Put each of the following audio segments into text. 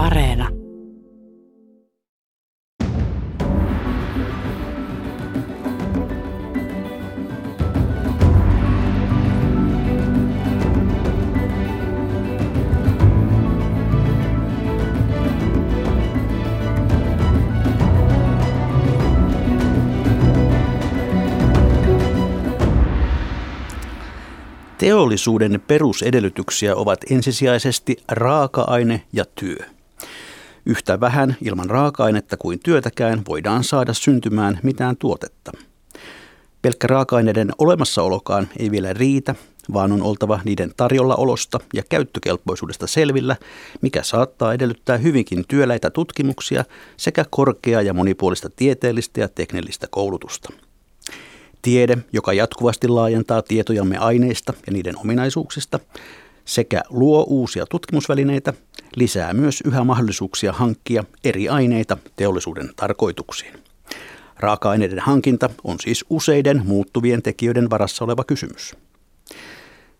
Areena. Teollisuuden perusedellytyksiä ovat ensisijaisesti raaka-aine ja työ. Yhtä vähän ilman raaka-ainetta kuin työtäkään voidaan saada syntymään mitään tuotetta. Pelkkä raaka-aineiden olemassaolokaan ei vielä riitä, vaan on oltava niiden tarjolla olosta ja käyttökelpoisuudesta selvillä, mikä saattaa edellyttää hyvinkin työläitä tutkimuksia sekä korkeaa ja monipuolista tieteellistä ja teknillistä koulutusta. Tiede, joka jatkuvasti laajentaa tietojamme aineista ja niiden ominaisuuksista, sekä luo uusia tutkimusvälineitä, lisää myös yhä mahdollisuuksia hankkia eri aineita teollisuuden tarkoituksiin. Raaka-aineiden hankinta on siis useiden muuttuvien tekijöiden varassa oleva kysymys.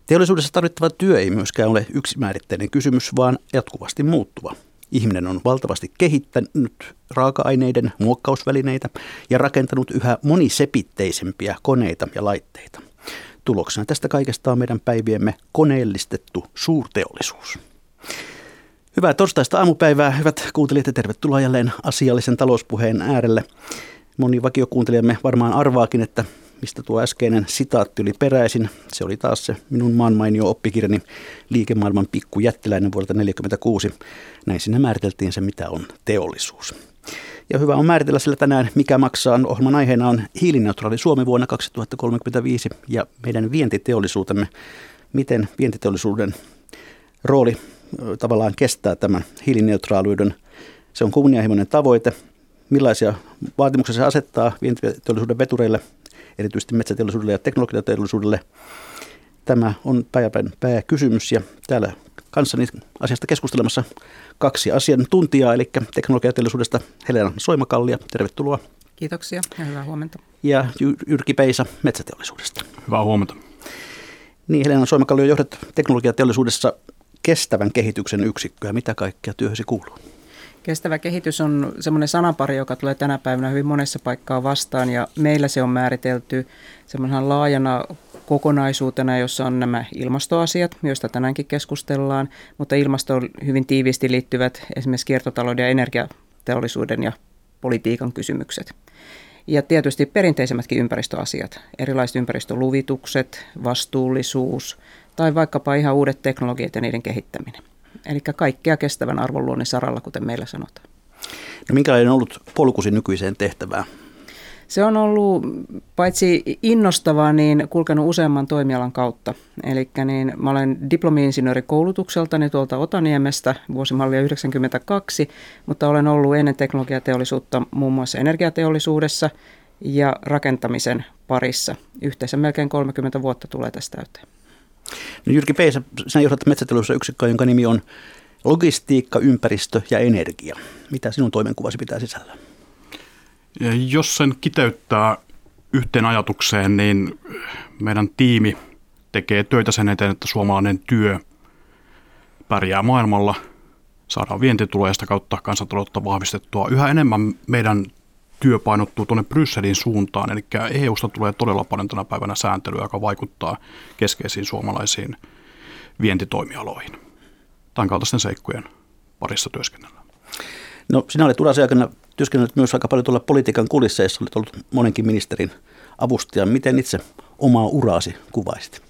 Teollisuudessa tarvittava työ ei myöskään ole yksimääritteinen kysymys, vaan jatkuvasti muuttuva – Ihminen on valtavasti kehittänyt raaka-aineiden muokkausvälineitä ja rakentanut yhä monisepitteisempiä koneita ja laitteita. Tuloksena tästä kaikesta on meidän päiviemme koneellistettu suurteollisuus. Hyvää torstaista aamupäivää, hyvät kuuntelijat ja tervetuloa jälleen asiallisen talouspuheen äärelle. Moni vakiokuuntelijamme varmaan arvaakin, että mistä tuo äskeinen sitaatti oli peräisin. Se oli taas se minun maanmainio oppikirjani Liikemaailman pikkujättiläinen vuodelta 1946. Näin sinne määriteltiin se, mitä on teollisuus. Ja hyvä on määritellä sillä tänään, mikä maksaa. Ohjelman aiheena on hiilineutraali Suomi vuonna 2035 ja meidän vientiteollisuutemme. Miten vientiteollisuuden rooli tavallaan kestää tämän hiilineutraaliuden. Se on kunnianhimoinen tavoite. Millaisia vaatimuksia se asettaa vientiteollisuuden vetureille erityisesti metsäteollisuudelle ja teknologiateollisuudelle. Tämä on päivän pääkysymys ja täällä kanssani asiasta keskustelemassa kaksi asiantuntijaa, eli teknologiateollisuudesta Helena Soimakallia, tervetuloa. Kiitoksia ja hyvää huomenta. Ja Jyrki Peisa metsäteollisuudesta. Hyvää huomenta. Niin, Helena Soimakallio johdat teknologiateollisuudessa kestävän kehityksen yksikköä. Mitä kaikkea työhösi kuuluu? Kestävä kehitys on semmoinen sanapari, joka tulee tänä päivänä hyvin monessa paikkaa vastaan ja meillä se on määritelty semmoinen laajana kokonaisuutena, jossa on nämä ilmastoasiat, joista tänäänkin keskustellaan, mutta ilmastoon hyvin tiiviisti liittyvät esimerkiksi kiertotalouden ja energiateollisuuden ja politiikan kysymykset. Ja tietysti perinteisemmätkin ympäristöasiat, erilaiset ympäristöluvitukset, vastuullisuus tai vaikkapa ihan uudet teknologiat ja niiden kehittäminen. Eli kaikkea kestävän arvonluonnin saralla, kuten meillä sanotaan. No minkälainen on ollut polkusi nykyiseen tehtävään? Se on ollut paitsi innostavaa, niin kulkenut useamman toimialan kautta. Eli niin, mä olen diplomi-insinööri koulutukseltani tuolta Otaniemestä vuosimallia 92, mutta olen ollut ennen teknologiateollisuutta muun muassa energiateollisuudessa ja rakentamisen parissa. Yhteensä melkein 30 vuotta tulee tästä täyteen. No Jyrki Peisä, sinä johdat metsäteollisuuden yksikköä, jonka nimi on logistiikka, ympäristö ja energia. Mitä sinun toimenkuvasi pitää sisällä? Ja jos sen kiteyttää yhteen ajatukseen, niin meidän tiimi tekee töitä sen eteen, että suomalainen työ pärjää maailmalla, saadaan vientituloja kautta kansantaloutta vahvistettua. Yhä enemmän meidän työ painottuu tuonne Brysselin suuntaan, eli EUsta tulee todella paljon tänä päivänä sääntelyä, joka vaikuttaa keskeisiin suomalaisiin vientitoimialoihin. Tämän kaltaisten seikkojen parissa työskennellään. No sinä olet urasi aikana työskennellyt myös aika paljon tuolla politiikan kulisseissa, olet ollut monenkin ministerin avustaja. Miten itse omaa uraasi kuvaisit?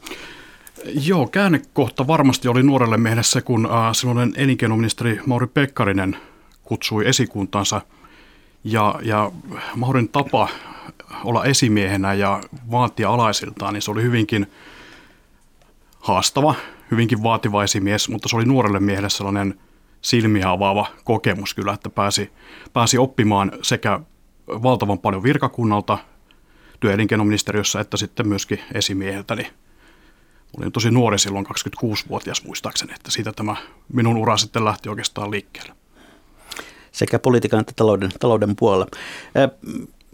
Joo, käännekohta varmasti oli nuorelle miehelle se, kun äh, silloinen elinkeinoministeri Mauri Pekkarinen kutsui esikuntansa – ja, ja Maurin tapa olla esimiehenä ja vaatia alaisiltaan, niin se oli hyvinkin haastava, hyvinkin vaativa esimies, mutta se oli nuorelle miehelle sellainen silmiä avaava kokemus kyllä, että pääsi, pääsi oppimaan sekä valtavan paljon virkakunnalta työelinkeinoministeriössä että sitten myöskin esimieheltä. Niin olin tosi nuori silloin, 26-vuotias muistaakseni, että siitä tämä minun ura sitten lähti oikeastaan liikkeelle sekä politiikan että talouden, talouden puolella.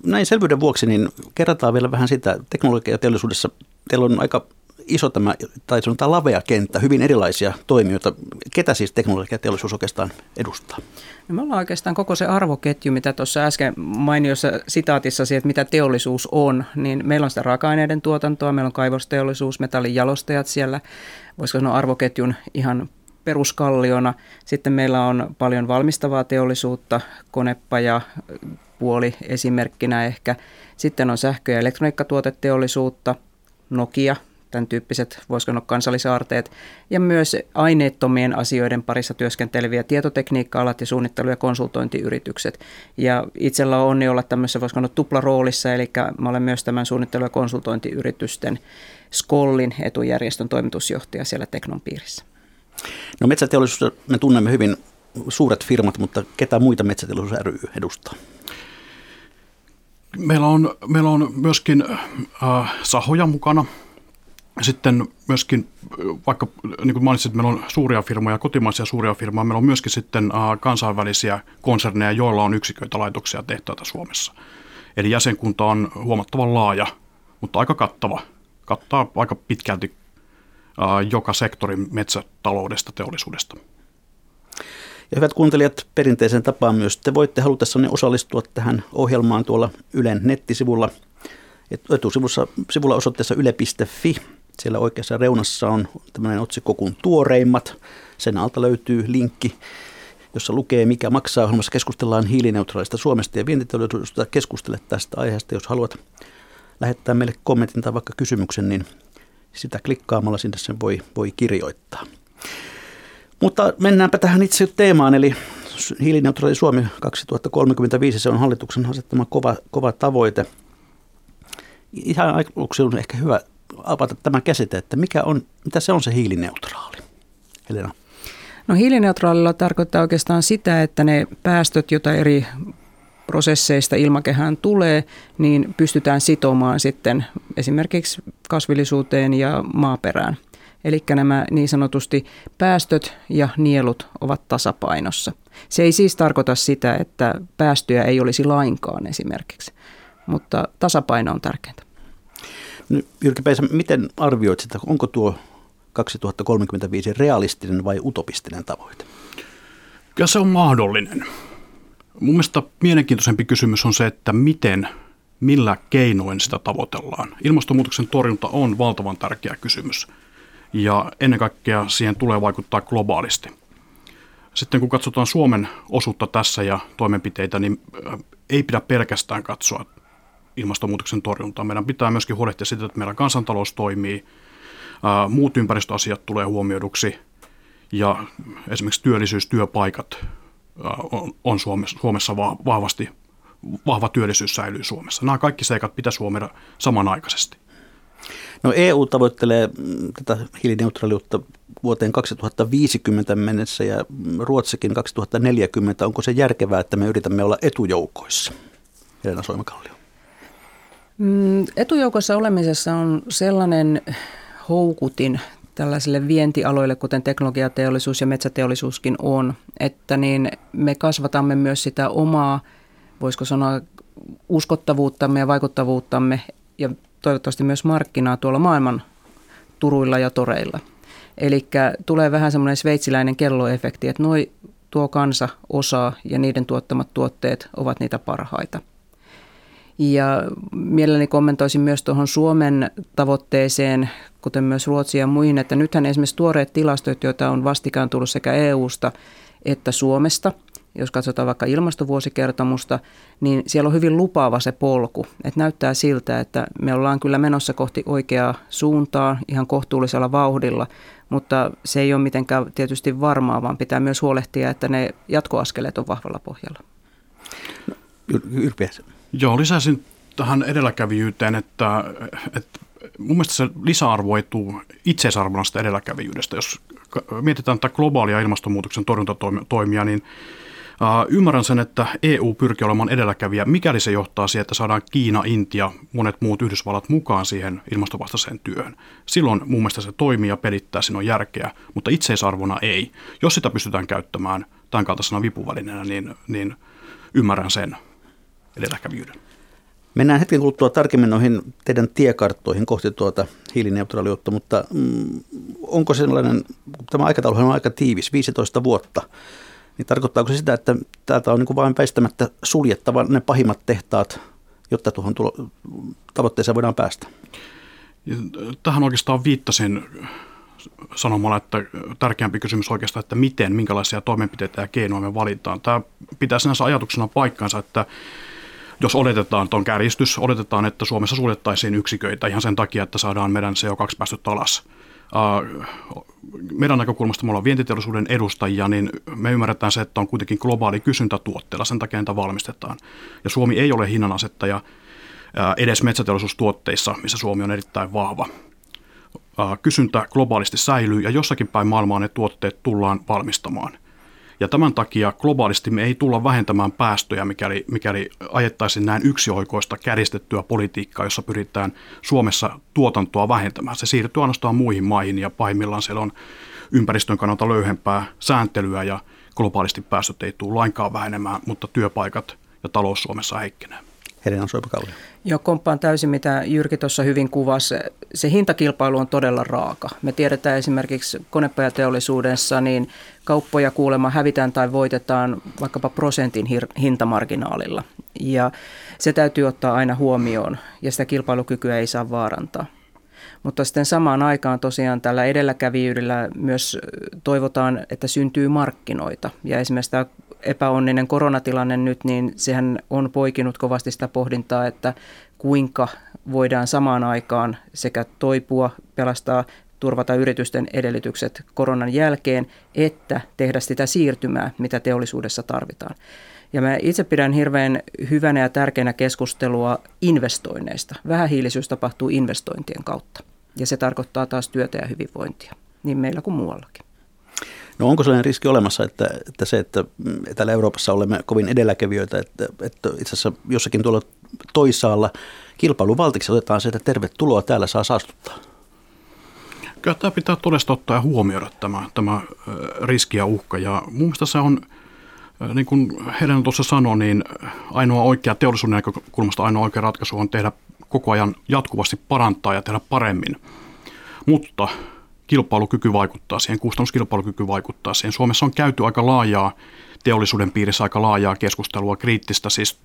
Näin selvyyden vuoksi niin kerrataan vielä vähän sitä, teknologiateollisuudessa teillä on aika iso tämä, tai sanotaan lavea kenttä, hyvin erilaisia toimijoita. Ketä siis teknologiateollisuus oikeastaan edustaa? No me ollaan oikeastaan koko se arvoketju, mitä tuossa äsken mainiossa sitaatissa, että mitä teollisuus on, niin meillä on sitä raaka-aineiden tuotantoa, meillä on kaivosteollisuus, metallijalostajat siellä, voisiko sanoa arvoketjun ihan peruskalliona. Sitten meillä on paljon valmistavaa teollisuutta, konepaja, puoli esimerkkinä ehkä. Sitten on sähkö- ja elektroniikkatuoteteollisuutta, Nokia, tämän tyyppiset, voisiko sanoa kansallisaarteet, ja myös aineettomien asioiden parissa työskenteleviä tietotekniikka-alat ja suunnittelu- ja konsultointiyritykset. Ja itsellä on onni olla tämmöisessä, voisiko sanoa tuplaroolissa, eli mä olen myös tämän suunnittelu- ja konsultointiyritysten Skollin etujärjestön toimitusjohtaja siellä Teknon piirissä. No metsäteollisuus, me tunnemme hyvin suuret firmat, mutta ketä muita metsäteollisuus ry edustaa? Meillä on, meillä on myöskin äh, sahoja mukana. Sitten myöskin, vaikka niin kuin mainitsin, että meillä on suuria firmoja, kotimaisia suuria firmoja, meillä on myöskin sitten kansainvälisiä konserneja, joilla on yksiköitä, laitoksia tehtaita Suomessa. Eli jäsenkunta on huomattavan laaja, mutta aika kattava. Kattaa aika pitkälti joka sektorin metsätaloudesta, teollisuudesta. Ja hyvät kuuntelijat, perinteisen tapaan myös te voitte halutessanne osallistua tähän ohjelmaan tuolla Ylen nettisivulla. Etusivulla sivulla osoitteessa yle.fi. Siellä oikeassa reunassa on tämmöinen otsikko kuin tuoreimmat. Sen alta löytyy linkki, jossa lukee, mikä maksaa. Ohjelmassa keskustellaan hiilineutraalista Suomesta ja vientiteollisuudesta. Keskustele tästä aiheesta, jos haluat lähettää meille kommentin tai vaikka kysymyksen, niin sitä klikkaamalla sinne sen voi, voi kirjoittaa. Mutta mennäänpä tähän itse teemaan, eli hiilineutraali Suomi 2035, se on hallituksen asettama kova, kova tavoite. Ihan aluksi on ehkä hyvä avata tämä käsite, että mikä on, mitä se on se hiilineutraali? Helena. No hiilineutraalilla tarkoittaa oikeastaan sitä, että ne päästöt, joita eri prosesseista ilmakehään tulee, niin pystytään sitomaan sitten esimerkiksi kasvillisuuteen ja maaperään. Eli nämä niin sanotusti päästöt ja nielut ovat tasapainossa. Se ei siis tarkoita sitä, että päästöjä ei olisi lainkaan esimerkiksi, mutta tasapaino on tärkeintä. Jyrki Peisä, miten arvioit sitä, onko tuo 2035 realistinen vai utopistinen tavoite? Kyllä se on mahdollinen. Mun mielestä mielenkiintoisempi kysymys on se, että miten, millä keinoin sitä tavoitellaan. Ilmastonmuutoksen torjunta on valtavan tärkeä kysymys ja ennen kaikkea siihen tulee vaikuttaa globaalisti. Sitten kun katsotaan Suomen osuutta tässä ja toimenpiteitä, niin äh, ei pidä pelkästään katsoa ilmastonmuutoksen torjuntaa. Meidän pitää myöskin huolehtia siitä, että meidän kansantalous toimii, muut ympäristöasiat tulee huomioiduksi ja esimerkiksi työllisyys, työpaikat on Suomessa, Suomessa vahvasti, vahva työllisyys säilyy Suomessa. Nämä kaikki seikat pitäisi huomioida samanaikaisesti. No EU tavoittelee tätä hiilineutraaliutta vuoteen 2050 mennessä ja Ruotsikin 2040. Onko se järkevää, että me yritämme olla etujoukoissa? Helena Soimakallio. Mm, etujoukoissa olemisessa on sellainen houkutin tällaisille vientialoille, kuten teknologiateollisuus ja metsäteollisuuskin on, että niin me kasvatamme myös sitä omaa, voisiko sanoa, uskottavuuttamme ja vaikuttavuuttamme ja toivottavasti myös markkinaa tuolla maailman turuilla ja toreilla. Eli tulee vähän semmoinen sveitsiläinen kelloefekti, että noi, tuo kansa osaa ja niiden tuottamat tuotteet ovat niitä parhaita. Ja mielelläni kommentoisin myös tuohon Suomen tavoitteeseen, kuten myös Ruotsia ja muihin, että nythän esimerkiksi tuoreet tilastot, joita on vastikään tullut sekä EUsta että Suomesta – jos katsotaan vaikka ilmastovuosikertomusta, niin siellä on hyvin lupaava se polku. Että näyttää siltä, että me ollaan kyllä menossa kohti oikeaa suuntaa ihan kohtuullisella vauhdilla, mutta se ei ole mitenkään tietysti varmaa, vaan pitää myös huolehtia, että ne jatkoaskeleet on vahvalla pohjalla. No, Joo, lisäisin tähän edelläkävijyyteen, että, että mun mielestä se lisäarvoituu itseisarvona sitä edelläkävijyydestä. Jos mietitään tätä globaalia ilmastonmuutoksen torjuntatoimia, niin Ymmärrän sen, että EU pyrkii olemaan edelläkävijä, mikäli se johtaa siihen, että saadaan Kiina, Intia, monet muut Yhdysvallat mukaan siihen ilmastovastaiseen työhön. Silloin mun mielestä se toimii ja pelittää, siinä on järkeä, mutta itseisarvona ei. Jos sitä pystytään käyttämään tämän kaltaisena vipuvälineenä, niin, niin ymmärrän sen edelläkävijyyden. Mennään hetken kuluttua tarkemmin noihin teidän tiekarttoihin kohti tuota hiilineutraaliutta, mutta mm, onko sellainen, tämä aikataulu on aika tiivis, 15 vuotta, niin tarkoittaako se sitä, että täältä on niin vain väistämättä suljettava ne pahimmat tehtaat, jotta tuohon tulo, tavoitteeseen voidaan päästä? Tähän oikeastaan viittasin sanomalla, että tärkeämpi kysymys oikeastaan, että miten, minkälaisia toimenpiteitä ja keinoja me valitaan. Tämä pitää sinänsä ajatuksena paikkansa, että jos oletetaan, että on kärjistys, odotetaan, että Suomessa suljettaisiin yksiköitä ihan sen takia, että saadaan meidän CO2-päästöt alas. Meidän näkökulmasta me ollaan vientiteollisuuden edustajia, niin me ymmärretään se, että on kuitenkin globaali kysyntä tuotteella, sen takia niitä valmistetaan. Ja Suomi ei ole hinnanasettaja edes metsäteollisuustuotteissa, missä Suomi on erittäin vahva. Kysyntä globaalisti säilyy ja jossakin päin maailmaa ne tuotteet tullaan valmistamaan – ja tämän takia globaalisti me ei tulla vähentämään päästöjä, mikäli, mikäli ajettaisiin näin yksioikoista käristettyä politiikkaa, jossa pyritään Suomessa tuotantoa vähentämään. Se siirtyy ainoastaan muihin maihin ja pahimmillaan siellä on ympäristön kannalta löyhempää sääntelyä ja globaalisti päästöt ei tule lainkaan vähenemään, mutta työpaikat ja talous Suomessa heikkenee. Helena Soipakallio. Joo, komppaan täysin, mitä Jyrki tuossa hyvin kuvasi. Se hintakilpailu on todella raaka. Me tiedetään esimerkiksi konepajateollisuudessa, niin kauppoja kuulemma hävitään tai voitetaan vaikkapa prosentin hintamarginaalilla. Ja se täytyy ottaa aina huomioon ja sitä kilpailukykyä ei saa vaarantaa. Mutta sitten samaan aikaan tosiaan tällä edelläkävijyydellä myös toivotaan, että syntyy markkinoita. Ja esimerkiksi tämä epäonninen koronatilanne nyt, niin sehän on poikinut kovasti sitä pohdintaa, että kuinka voidaan samaan aikaan sekä toipua, pelastaa, turvata yritysten edellytykset koronan jälkeen, että tehdä sitä siirtymää, mitä teollisuudessa tarvitaan. Ja mä itse pidän hirveän hyvänä ja tärkeänä keskustelua investoinneista. Vähähiilisyys tapahtuu investointien kautta. Ja se tarkoittaa taas työtä ja hyvinvointia, niin meillä kuin muuallakin. No onko sellainen riski olemassa, että, että se, että täällä Euroopassa olemme kovin edelläkävijöitä, että, että itse asiassa jossakin tuolla toisaalla kilpailuvaltiksi otetaan se, että tervetuloa täällä saa saastuttaa? Kyllä tämä pitää todesta ottaa ja huomioida tämä, tämä riski ja uhka. Ja mun mielestä se on, niin kuin Helena tuossa sanoi, niin ainoa oikea teollisuuden näkökulmasta ainoa oikea ratkaisu on tehdä koko ajan jatkuvasti parantaa ja tehdä paremmin. Mutta kilpailukyky vaikuttaa siihen, kustannuskilpailukyky vaikuttaa siihen. Suomessa on käyty aika laajaa teollisuuden piirissä aika laajaa keskustelua, kriittistä siis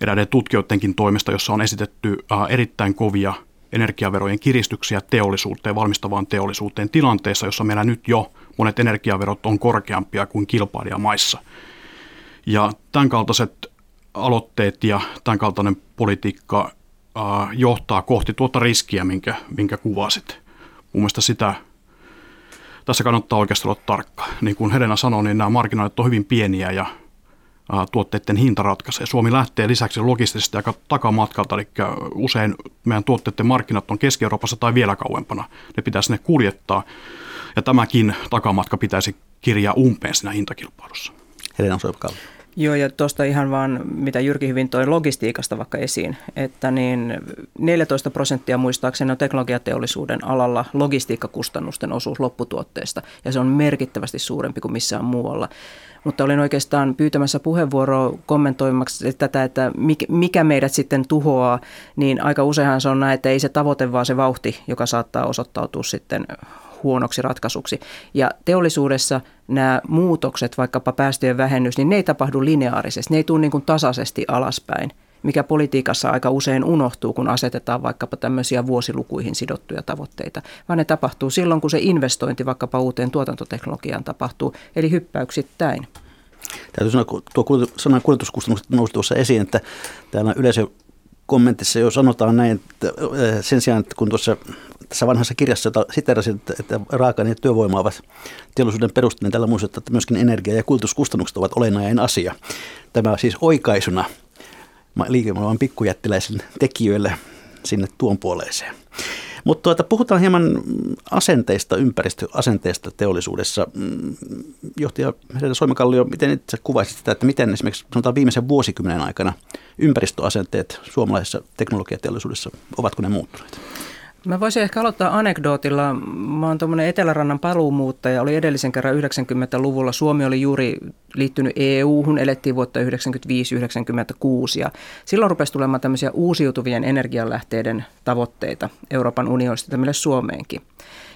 eräiden tutkijoidenkin toimesta, jossa on esitetty erittäin kovia energiaverojen kiristyksiä teollisuuteen, valmistavaan teollisuuteen tilanteessa, jossa meillä nyt jo monet energiaverot on korkeampia kuin kilpailijamaissa. Ja tämän kaltaiset aloitteet ja tämän kaltainen politiikka johtaa kohti tuota riskiä, minkä, minkä kuvasit mun mielestä sitä, tässä kannattaa oikeasti olla tarkka. Niin kuin Helena sanoi, niin nämä marginaalit on hyvin pieniä ja tuotteiden hinta ratkaisee. Suomi lähtee lisäksi logistisesti aika takamatkalta, eli usein meidän tuotteiden markkinat on Keski-Euroopassa tai vielä kauempana. Ne pitää sinne kuljettaa, ja tämäkin takamatka pitäisi kirjaa umpeen siinä hintakilpailussa. Helena Soipkaalla. Joo, ja tuosta ihan vaan, mitä Jyrki hyvin toi logistiikasta vaikka esiin, että niin 14 prosenttia muistaakseni on teknologiateollisuuden alalla logistiikkakustannusten osuus lopputuotteesta, ja se on merkittävästi suurempi kuin missään muualla. Mutta olin oikeastaan pyytämässä puheenvuoroa kommentoimaksi tätä, että mikä meidät sitten tuhoaa, niin aika useinhan se on näin, että ei se tavoite, vaan se vauhti, joka saattaa osoittautua sitten huonoksi ratkaisuksi. Ja teollisuudessa nämä muutokset, vaikkapa päästöjen vähennys, niin ne ei tapahdu lineaarisesti, ne ei tule niin kuin tasaisesti alaspäin, mikä politiikassa aika usein unohtuu, kun asetetaan vaikkapa tämmöisiä vuosilukuihin sidottuja tavoitteita, vaan ne tapahtuu silloin, kun se investointi vaikkapa uuteen tuotantoteknologiaan tapahtuu, eli hyppäyksittäin. Täytyy sanoa, kun tuo sanan kuljetuskustannukset nousi tuossa esiin, että täällä yleisö kommentissa jo sanotaan näin, että sen sijaan, että kun tuossa tässä vanhassa kirjassa, jota siterasin, että, raaka ja työvoima ovat teollisuuden peruste, niin tällä muistuttaa, että myöskin energia- ja kulutuskustannukset ovat olennainen asia. Tämä siis oikaisuna liikemaailman pikkujättiläisen tekijöille sinne tuon puoleeseen. Mutta tuota, puhutaan hieman asenteista, ympäristöasenteista teollisuudessa. Mm, johtaja Helena Soimikallio, miten itse kuvaisit sitä, että miten esimerkiksi sanotaan viimeisen vuosikymmenen aikana ympäristöasenteet suomalaisessa teknologiateollisuudessa, ovatko ne muuttuneet? Mä voisin ehkä aloittaa anekdootilla. Mä oon tuommoinen Etelärannan paluumuuttaja. Oli edellisen kerran 90-luvulla. Suomi oli juuri liittynyt EU-hun, elettiin vuotta 1995-1996. Ja silloin rupesi tulemaan tämmöisiä uusiutuvien energianlähteiden tavoitteita Euroopan unionista tämmöille Suomeenkin.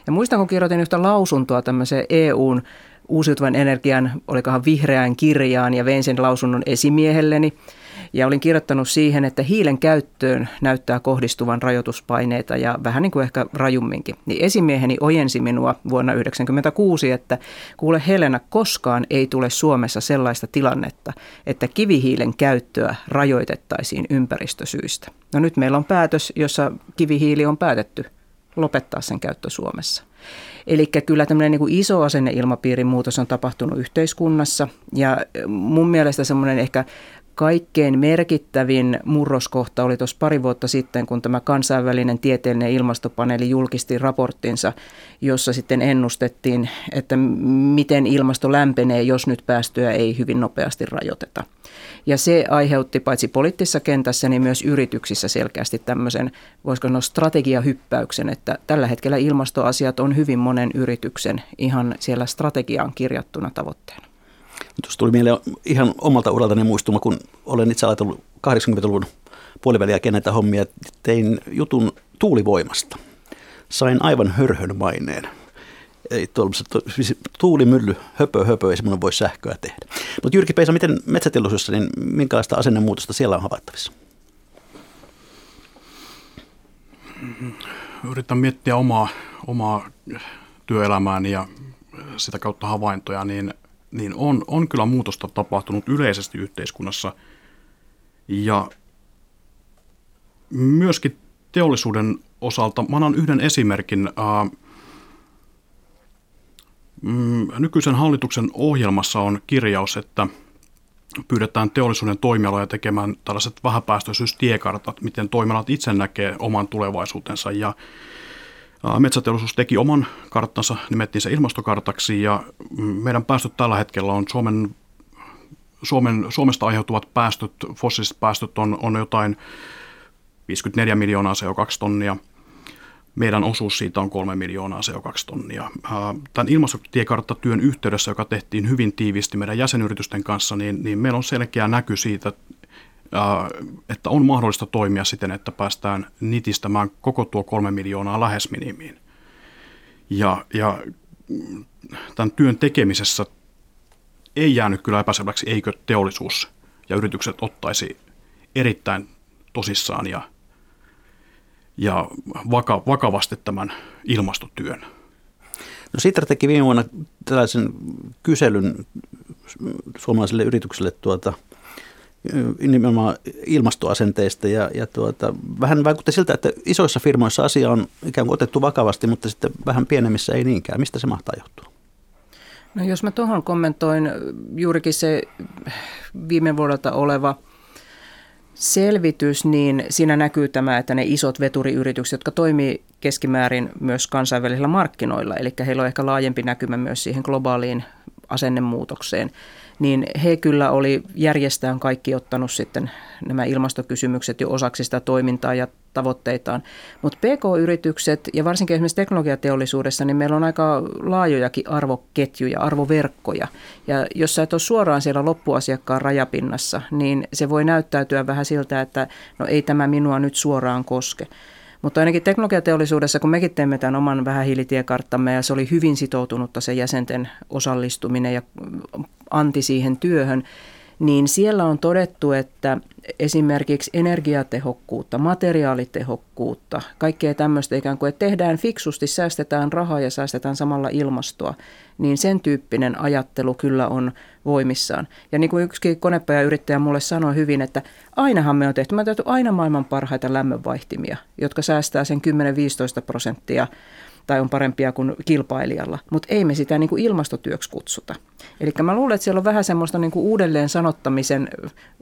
Ja muistan, kun kirjoitin yhtä lausuntoa tämmöiseen EUn uusiutuvan energian, olikohan vihreään kirjaan ja vein sen lausunnon esimiehelleni – ja olin kirjoittanut siihen, että hiilen käyttöön näyttää kohdistuvan rajoituspaineita ja vähän niin kuin ehkä rajumminkin. Niin esimieheni ojensi minua vuonna 1996, että kuule Helena, koskaan ei tule Suomessa sellaista tilannetta, että kivihiilen käyttöä rajoitettaisiin ympäristösyistä. No nyt meillä on päätös, jossa kivihiili on päätetty lopettaa sen käyttö Suomessa. Eli kyllä tämmöinen niin kuin iso asenneilmapiirin muutos on tapahtunut yhteiskunnassa ja mun mielestä semmoinen ehkä kaikkein merkittävin murroskohta oli tuossa pari vuotta sitten, kun tämä kansainvälinen tieteellinen ilmastopaneeli julkisti raporttinsa, jossa sitten ennustettiin, että miten ilmasto lämpenee, jos nyt päästöjä ei hyvin nopeasti rajoiteta. Ja se aiheutti paitsi poliittisessa kentässä, niin myös yrityksissä selkeästi tämmöisen, voisiko sanoa strategiahyppäyksen, että tällä hetkellä ilmastoasiat on hyvin monen yrityksen ihan siellä strategiaan kirjattuna tavoitteena. Tuossa tuli mieleen ihan omalta uraltani muistuma, kun olen itse ajatellut 80-luvun puoliväliä kenetä hommia, tein jutun tuulivoimasta. Sain aivan hörhön maineen. Ei siis tuulimylly, höpö, höpö, ei semmoinen voi sähköä tehdä. Mutta Jyrki Peisa, miten metsäteollisuudessa, niin minkälaista asennemuutosta siellä on havaittavissa? Yritän miettiä omaa, omaa työelämääni ja sitä kautta havaintoja, niin niin on, on kyllä muutosta tapahtunut yleisesti yhteiskunnassa. Ja myöskin teollisuuden osalta, mä annan yhden esimerkin. Ää, mm, nykyisen hallituksen ohjelmassa on kirjaus, että pyydetään teollisuuden toimialoja tekemään tällaiset vähäpäästöisyystiekartat, miten toimialat itse näkee oman tulevaisuutensa. Ja Metsäteollisuus teki oman karttansa, nimettiin se ilmastokartaksi ja meidän päästöt tällä hetkellä on Suomen, Suomen, Suomesta aiheutuvat päästöt, fossiiliset päästöt on, on jotain 54 miljoonaa CO2-tonnia. Meidän osuus siitä on 3 miljoonaa CO2-tonnia. Tämän ilmastotiekarttatyön yhteydessä, joka tehtiin hyvin tiiviisti meidän jäsenyritysten kanssa, niin, niin meillä on selkeä näky siitä, että on mahdollista toimia siten, että päästään nitistämään koko tuo kolme miljoonaa lähes minimiin. Ja, ja tämän työn tekemisessä ei jäänyt kyllä epäselväksi, eikö teollisuus ja yritykset ottaisi erittäin tosissaan ja, ja vaka, vakavasti tämän ilmastotyön. No Sitra teki viime vuonna tällaisen kyselyn suomalaisille yrityksille tuota, nimenomaan ilmastoasenteista ja, ja tuota, vähän vaikutti siltä, että isoissa firmoissa asia on ikään kuin otettu vakavasti, mutta sitten vähän pienemmissä ei niinkään. Mistä se mahtaa johtua? No jos mä tuohon kommentoin juurikin se viime vuodelta oleva selvitys, niin siinä näkyy tämä, että ne isot veturiyritykset, jotka toimii keskimäärin myös kansainvälisillä markkinoilla, eli heillä on ehkä laajempi näkymä myös siihen globaaliin asennemuutokseen, niin he kyllä oli järjestään kaikki ottanut sitten nämä ilmastokysymykset jo osaksi sitä toimintaa ja tavoitteitaan. Mutta PK-yritykset ja varsinkin esimerkiksi teknologiateollisuudessa, niin meillä on aika laajojakin arvoketjuja, arvoverkkoja. Ja jos sä et ole suoraan siellä loppuasiakkaan rajapinnassa, niin se voi näyttäytyä vähän siltä, että no ei tämä minua nyt suoraan koske. Mutta ainakin teknologiateollisuudessa, kun mekin teemme tämän oman vähähiilitiekarttamme ja se oli hyvin sitoutunutta se jäsenten osallistuminen ja anti siihen työhön, niin siellä on todettu, että esimerkiksi energiatehokkuutta, materiaalitehokkuutta, kaikkea tämmöistä ikään kuin, että tehdään fiksusti, säästetään rahaa ja säästetään samalla ilmastoa, niin sen tyyppinen ajattelu kyllä on voimissaan. Ja niin kuin yksi konepajayrittäjä mulle sanoi hyvin, että ainahan me on tehty, me on tehty aina maailman parhaita lämmönvaihtimia, jotka säästää sen 10-15 prosenttia tai on parempia kuin kilpailijalla, mutta ei me sitä niin kuin ilmastotyöksi kutsuta. Eli mä luulen, että siellä on vähän semmoista niin kuin uudelleen sanottamisen,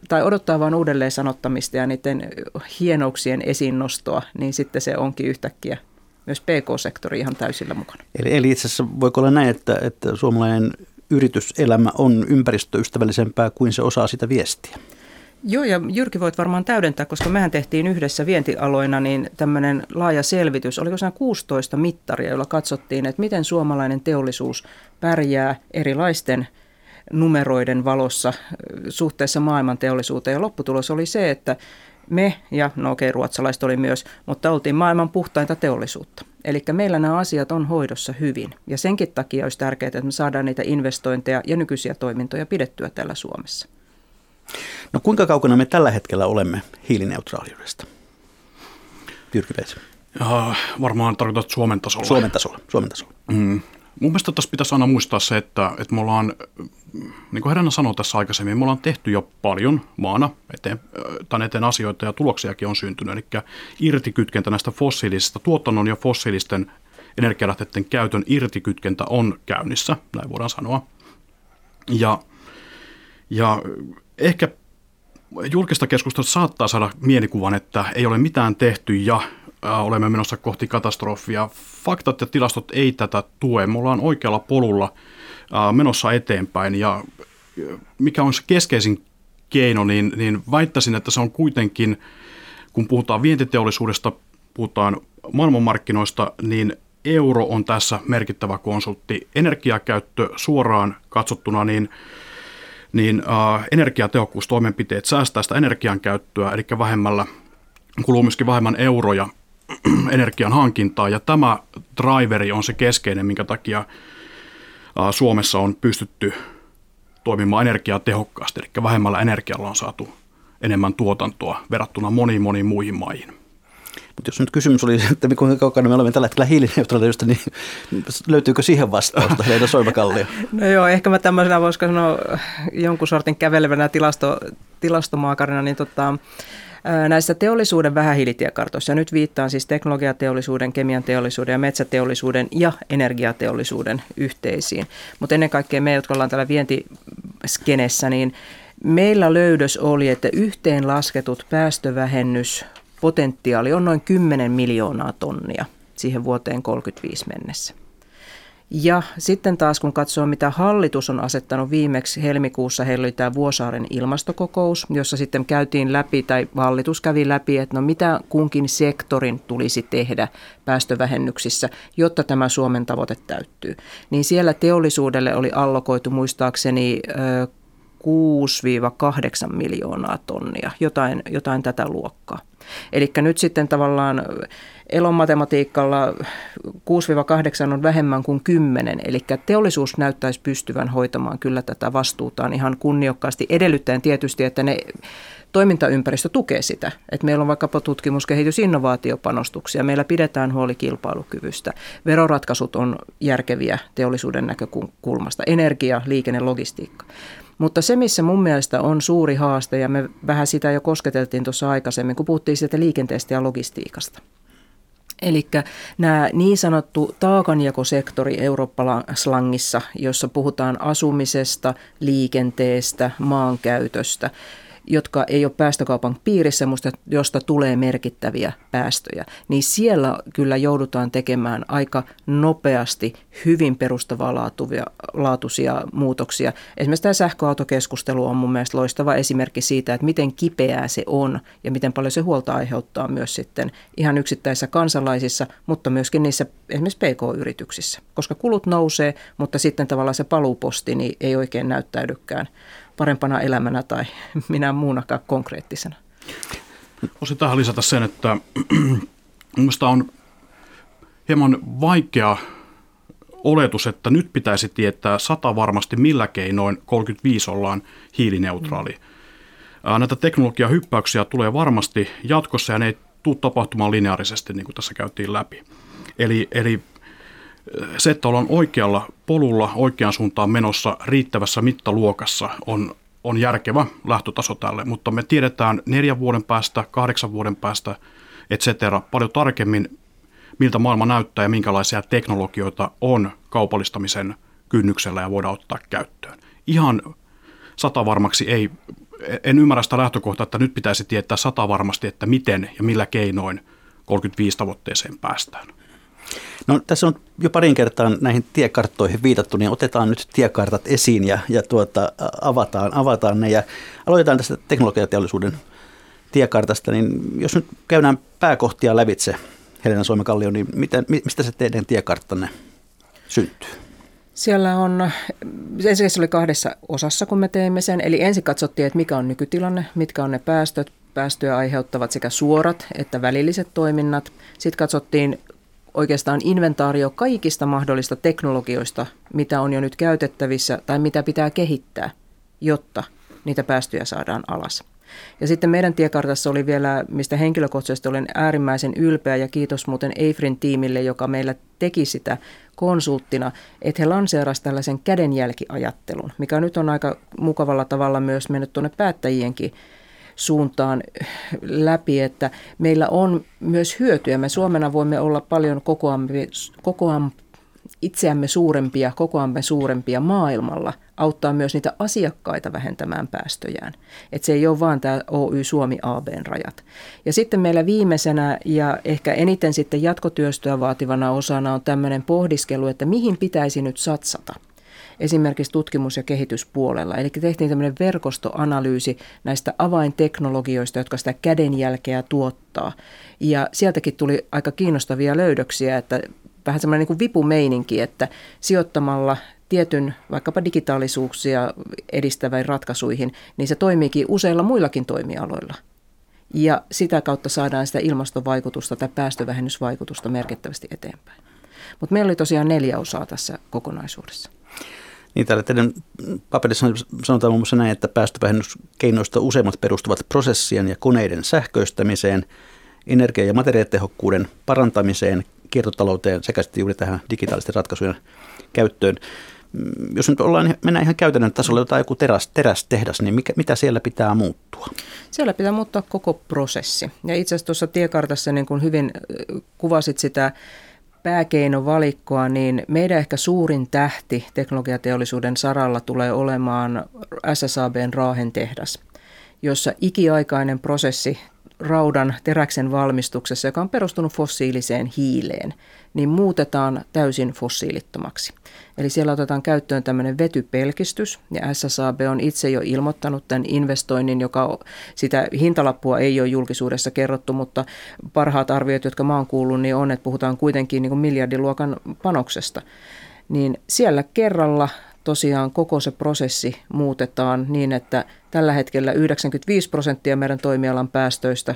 tai odottaa vain uudelleen sanottamista ja niiden hienouksien esiin nostoa, niin sitten se onkin yhtäkkiä myös PK-sektori ihan täysillä mukana. Eli, eli itse asiassa voiko olla näin, että, että suomalainen yrityselämä on ympäristöystävällisempää kuin se osaa sitä viestiä? Joo, ja Jyrki voit varmaan täydentää, koska mehän tehtiin yhdessä vientialoina niin tämmöinen laaja selvitys. Oliko se 16 mittaria, joilla katsottiin, että miten suomalainen teollisuus pärjää erilaisten numeroiden valossa suhteessa maailman teollisuuteen. Ja lopputulos oli se, että me, ja no okei, ruotsalaiset oli myös, mutta oltiin maailman puhtainta teollisuutta. Eli meillä nämä asiat on hoidossa hyvin. Ja senkin takia olisi tärkeää, että me saadaan niitä investointeja ja nykyisiä toimintoja pidettyä täällä Suomessa. No kuinka kaukana me tällä hetkellä olemme hiilineutraaliudesta? Jyrki Veitsi. varmaan tarkoitat Suomen tasolla. Suomen tasolla. Suomen tasolla. Mm. Mun mielestä tässä pitäisi aina muistaa se, että, että me ollaan, niin kuin Helena sanoi tässä aikaisemmin, me ollaan tehty jo paljon maana eteen, tämän eteen asioita ja tuloksiakin on syntynyt. Eli irtikytkentä näistä fossiilisista, tuotannon ja fossiilisten energialähteiden käytön irtikytkentä on käynnissä, näin voidaan sanoa. Ja, ja ehkä julkista keskustelua saattaa saada mielikuvan, että ei ole mitään tehty ja olemme menossa kohti katastrofia. Faktat ja tilastot ei tätä tue. Me ollaan oikealla polulla menossa eteenpäin ja mikä on se keskeisin keino, niin, niin väittäisin, että se on kuitenkin, kun puhutaan vientiteollisuudesta, puhutaan maailmanmarkkinoista, niin euro on tässä merkittävä konsultti. Energiakäyttö suoraan katsottuna, niin niin äh, energiatehokkuustoimenpiteet säästää sitä energiankäyttöä, eli vähemmällä kuluu myöskin vähemmän euroja energian hankintaa, ja tämä driveri on se keskeinen, minkä takia äh, Suomessa on pystytty toimimaan energiaa tehokkaasti, eli vähemmällä energialla on saatu enemmän tuotantoa verrattuna moniin moniin muihin maihin. Mutta jos nyt kysymys oli, että kuinka kaukana me olemme tällä hetkellä hiilineutraaliudesta, niin löytyykö siihen vastausta, Leena Soimakallio? No joo, ehkä mä tämmöisenä voisiko sanoa jonkun sortin kävelevänä tilasto, tilastomaakarina, niin tota, näissä teollisuuden vähähiilitiekartoissa, ja nyt viittaan siis teknologiateollisuuden, kemian teollisuuden ja metsäteollisuuden ja energiateollisuuden yhteisiin. Mutta ennen kaikkea me, jotka ollaan täällä vientiskenessä, niin meillä löydös oli, että yhteenlasketut päästövähennys potentiaali on noin 10 miljoonaa tonnia siihen vuoteen 35 mennessä. Ja sitten taas kun katsoo, mitä hallitus on asettanut viimeksi helmikuussa, heillä oli tämä Vuosaaren ilmastokokous, jossa sitten käytiin läpi, tai hallitus kävi läpi, että no mitä kunkin sektorin tulisi tehdä päästövähennyksissä, jotta tämä Suomen tavoite täyttyy. Niin siellä teollisuudelle oli allokoitu muistaakseni 6-8 miljoonaa tonnia, jotain, jotain tätä luokkaa. Eli nyt sitten tavallaan elon matematiikalla 6-8 on vähemmän kuin 10, eli teollisuus näyttäisi pystyvän hoitamaan kyllä tätä vastuutaan ihan kunniokkaasti, edellyttäen tietysti, että ne toimintaympäristö tukee sitä. Että meillä on vaikkapa tutkimus, kehitys, innovaatiopanostuksia, meillä pidetään huoli kilpailukyvystä. Veroratkaisut on järkeviä teollisuuden näkökulmasta, energia, liikenne, logistiikka. Mutta se, missä mun mielestä on suuri haaste, ja me vähän sitä jo kosketeltiin tuossa aikaisemmin, kun puhuttiin siitä liikenteestä ja logistiikasta. Eli nämä niin sanottu taakanjakosektori Eurooppa-slangissa, jossa puhutaan asumisesta, liikenteestä, maankäytöstä, jotka ei ole päästökaupan piirissä, mutta josta tulee merkittäviä päästöjä, niin siellä kyllä joudutaan tekemään aika nopeasti hyvin perustavaa laatuisia muutoksia. Esimerkiksi tämä sähköautokeskustelu on mun mielestä loistava esimerkki siitä, että miten kipeää se on ja miten paljon se huolta aiheuttaa myös sitten ihan yksittäisissä kansalaisissa, mutta myöskin niissä esimerkiksi PK-yrityksissä, koska kulut nousee, mutta sitten tavallaan se paluuposti niin ei oikein näyttäydykään parempana elämänä tai minä muunakaan konkreettisena. Voisin tähän lisätä sen, että minusta on hieman vaikea oletus, että nyt pitäisi tietää sata varmasti millä keinoin 35 ollaan hiilineutraali. Mm. Näitä teknologiahyppäyksiä tulee varmasti jatkossa ja ne ei tule tapahtumaan lineaarisesti, niin kuin tässä käytiin läpi. Eli, eli se, että ollaan oikealla polulla, oikeaan suuntaan menossa riittävässä mittaluokassa on, on järkevä lähtötaso tälle, mutta me tiedetään neljän vuoden päästä, kahdeksan vuoden päästä, et cetera, paljon tarkemmin, miltä maailma näyttää ja minkälaisia teknologioita on kaupallistamisen kynnyksellä ja voidaan ottaa käyttöön. Ihan sata varmaksi ei, en ymmärrä sitä lähtökohtaa, että nyt pitäisi tietää sata varmasti, että miten ja millä keinoin 35 tavoitteeseen päästään. No, tässä on jo parin kertaan näihin tiekarttoihin viitattu, niin otetaan nyt tiekartat esiin ja, ja tuota, avataan, avataan ne. Ja aloitetaan tästä teknologiateollisuuden tiekartasta, niin jos nyt käydään pääkohtia lävitse, Helena Suomekallio, niin miten, mistä se teidän tiekarttanne syntyy? Siellä on, ensin se oli kahdessa osassa, kun me teimme sen. Eli ensin katsottiin, että mikä on nykytilanne, mitkä on ne päästöt, päästöjä aiheuttavat sekä suorat että välilliset toiminnat. Sitten katsottiin oikeastaan inventaario kaikista mahdollista teknologioista, mitä on jo nyt käytettävissä tai mitä pitää kehittää, jotta niitä päästöjä saadaan alas. Ja sitten meidän tiekartassa oli vielä, mistä henkilökohtaisesti olen äärimmäisen ylpeä ja kiitos muuten Eifrin tiimille, joka meillä teki sitä konsulttina, että he lanseerasivat tällaisen kädenjälkiajattelun, mikä nyt on aika mukavalla tavalla myös mennyt tuonne päättäjienkin suuntaan läpi, että meillä on myös hyötyä. Me Suomena voimme olla paljon kokoamme, kokoamme itseämme suurempia, kokoamme suurempia maailmalla, auttaa myös niitä asiakkaita vähentämään päästöjään. Että se ei ole vaan tämä Oy Suomi ABn rajat. Ja sitten meillä viimeisenä ja ehkä eniten sitten jatkotyöstöä vaativana osana on tämmöinen pohdiskelu, että mihin pitäisi nyt satsata – esimerkiksi tutkimus- ja kehityspuolella. Eli tehtiin tämmöinen verkostoanalyysi näistä avainteknologioista, jotka sitä kädenjälkeä tuottaa. Ja sieltäkin tuli aika kiinnostavia löydöksiä, että vähän semmoinen niin vipumeininki, että sijoittamalla tietyn vaikkapa digitaalisuuksia edistäviin ratkaisuihin, niin se toimiikin useilla muillakin toimialoilla. Ja sitä kautta saadaan sitä ilmastovaikutusta tai päästövähennysvaikutusta merkittävästi eteenpäin. Mutta meillä oli tosiaan neljä osaa tässä kokonaisuudessa. Niin täällä teidän paperissa sanotaan muun muassa näin, että päästövähennyskeinoista useimmat perustuvat prosessien ja koneiden sähköistämiseen, energia- ja materiaalitehokkuuden parantamiseen, kiertotalouteen sekä sitten juuri tähän digitaalisten ratkaisujen käyttöön. Mm, jos nyt ollaan, mennään ihan käytännön tasolla, jotain joku teräs, terästehdas, niin mikä, mitä siellä pitää muuttua? Siellä pitää muuttaa koko prosessi. Ja itse asiassa tuossa tiekartassa niin kuin hyvin kuvasit sitä pääkeinovalikkoa, niin meidän ehkä suurin tähti teknologiateollisuuden saralla tulee olemaan SSABn Raahen tehdas, jossa ikiaikainen prosessi raudan teräksen valmistuksessa, joka on perustunut fossiiliseen hiileen, niin muutetaan täysin fossiilittomaksi. Eli siellä otetaan käyttöön tämmöinen vetypelkistys, ja SSAB on itse jo ilmoittanut tämän investoinnin, joka sitä hintalappua ei ole julkisuudessa kerrottu, mutta parhaat arviot, jotka mä oon kuullut, niin on, että puhutaan kuitenkin niin kuin miljardiluokan panoksesta. Niin siellä kerralla tosiaan koko se prosessi muutetaan niin, että tällä hetkellä 95 prosenttia meidän toimialan päästöistä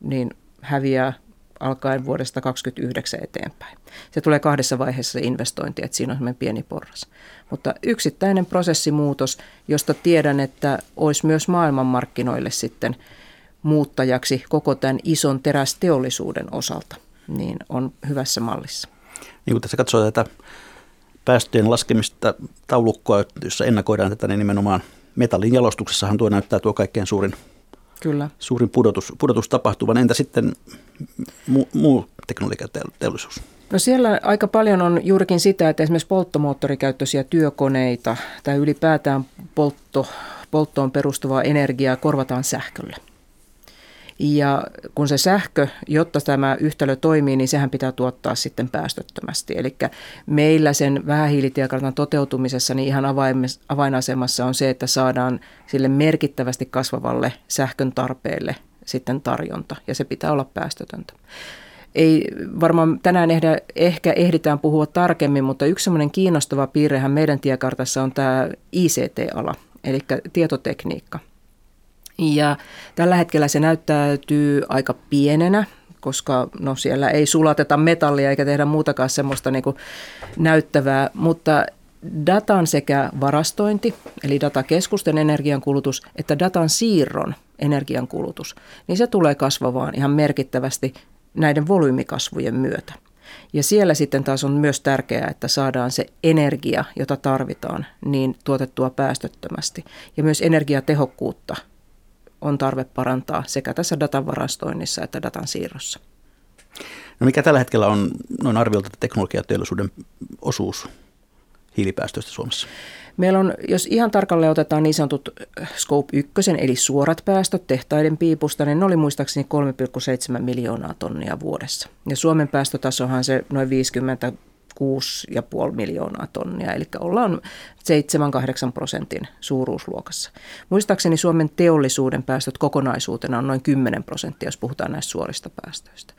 niin häviää alkaen vuodesta 2029 eteenpäin. Se tulee kahdessa vaiheessa se investointi, että siinä on semmoinen pieni porras. Mutta yksittäinen prosessimuutos, josta tiedän, että olisi myös maailmanmarkkinoille sitten muuttajaksi koko tämän ison terästeollisuuden osalta, niin on hyvässä mallissa. Niin kun tässä katsoo tätä päästöjen laskemista taulukkoa, jossa ennakoidaan tätä, niin nimenomaan metallin jalostuksessahan tuo näyttää tuo kaikkein suurin, Kyllä. suurin pudotus, pudotus tapahtuvan. Entä sitten muu, muu teknologiateollisuus? No siellä aika paljon on juurikin sitä, että esimerkiksi polttomoottorikäyttöisiä työkoneita tai ylipäätään poltto, polttoon perustuvaa energiaa korvataan sähköllä. Ja kun se sähkö, jotta tämä yhtälö toimii, niin sehän pitää tuottaa sitten päästöttömästi. Eli meillä sen vähähiilitiekartan toteutumisessa niin ihan avainasemassa on se, että saadaan sille merkittävästi kasvavalle sähkön tarpeelle sitten tarjonta, ja se pitää olla päästötöntä. Ei varmaan tänään ehdä, ehkä ehditään puhua tarkemmin, mutta yksi semmoinen kiinnostava piirrehän meidän tiekartassa on tämä ICT-ala, eli tietotekniikka. Ja tällä hetkellä se näyttäytyy aika pienenä, koska no, siellä ei sulateta metallia eikä tehdä muutakaan semmoista niin näyttävää, mutta datan sekä varastointi, eli datakeskusten energiankulutus, että datan siirron energiankulutus, niin se tulee kasvavaan ihan merkittävästi näiden volyymikasvujen myötä. Ja siellä sitten taas on myös tärkeää, että saadaan se energia, jota tarvitaan, niin tuotettua päästöttömästi. Ja myös energiatehokkuutta on tarve parantaa sekä tässä datan varastoinnissa että datan siirrossa. No mikä tällä hetkellä on noin arviolta teknologiateollisuuden osuus hiilipäästöistä Suomessa? Meillä on, jos ihan tarkalleen otetaan niin sanotut Scope 1, eli suorat päästöt tehtaiden piipusta, niin ne oli muistaakseni 3,7 miljoonaa tonnia vuodessa. Ja Suomen päästötasohan se noin 50 6,5 miljoonaa tonnia, eli ollaan 7-8 prosentin suuruusluokassa. Muistaakseni Suomen teollisuuden päästöt kokonaisuutena on noin 10 prosenttia, jos puhutaan näistä suorista päästöistä.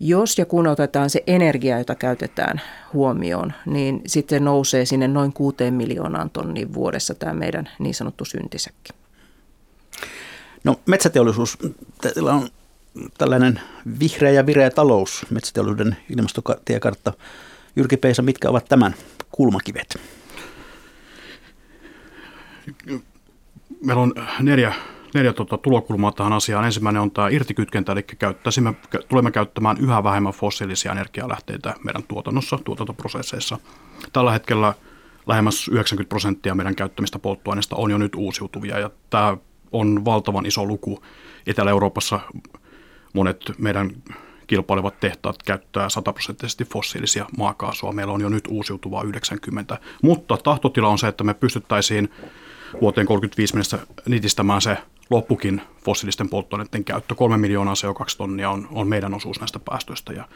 Jos ja kun otetaan se energia, jota käytetään huomioon, niin sitten nousee sinne noin 6 miljoonaan tonniin vuodessa tämä meidän niin sanottu syntisäkki. No metsäteollisuus, teillä on tällainen vihreä ja vireä talous, metsäteollisuuden ilmastotiekartta. Jyrki Peisa, mitkä ovat tämän kulmakivet? Meillä on neljä, neljä tuota, tulokulmaa tähän asiaan. Ensimmäinen on tämä irtikytkentä, eli käyttäisimme, tulemme käyttämään yhä vähemmän fossiilisia energialähteitä meidän tuotannossa, tuotantoprosesseissa. Tällä hetkellä lähemmäs 90 prosenttia meidän käyttämistä polttoaineista on jo nyt uusiutuvia, ja tämä on valtavan iso luku. Etelä-Euroopassa monet meidän kilpailevat tehtaat käyttää sataprosenttisesti fossiilisia maakaasua. Meillä on jo nyt uusiutuvaa 90, mutta tahtotila on se, että me pystyttäisiin vuoteen 35 mennessä nitistämään se loppukin fossiilisten polttoaineiden käyttö. Kolme miljoonaa CO2-tonnia on, on meidän osuus näistä päästöistä ja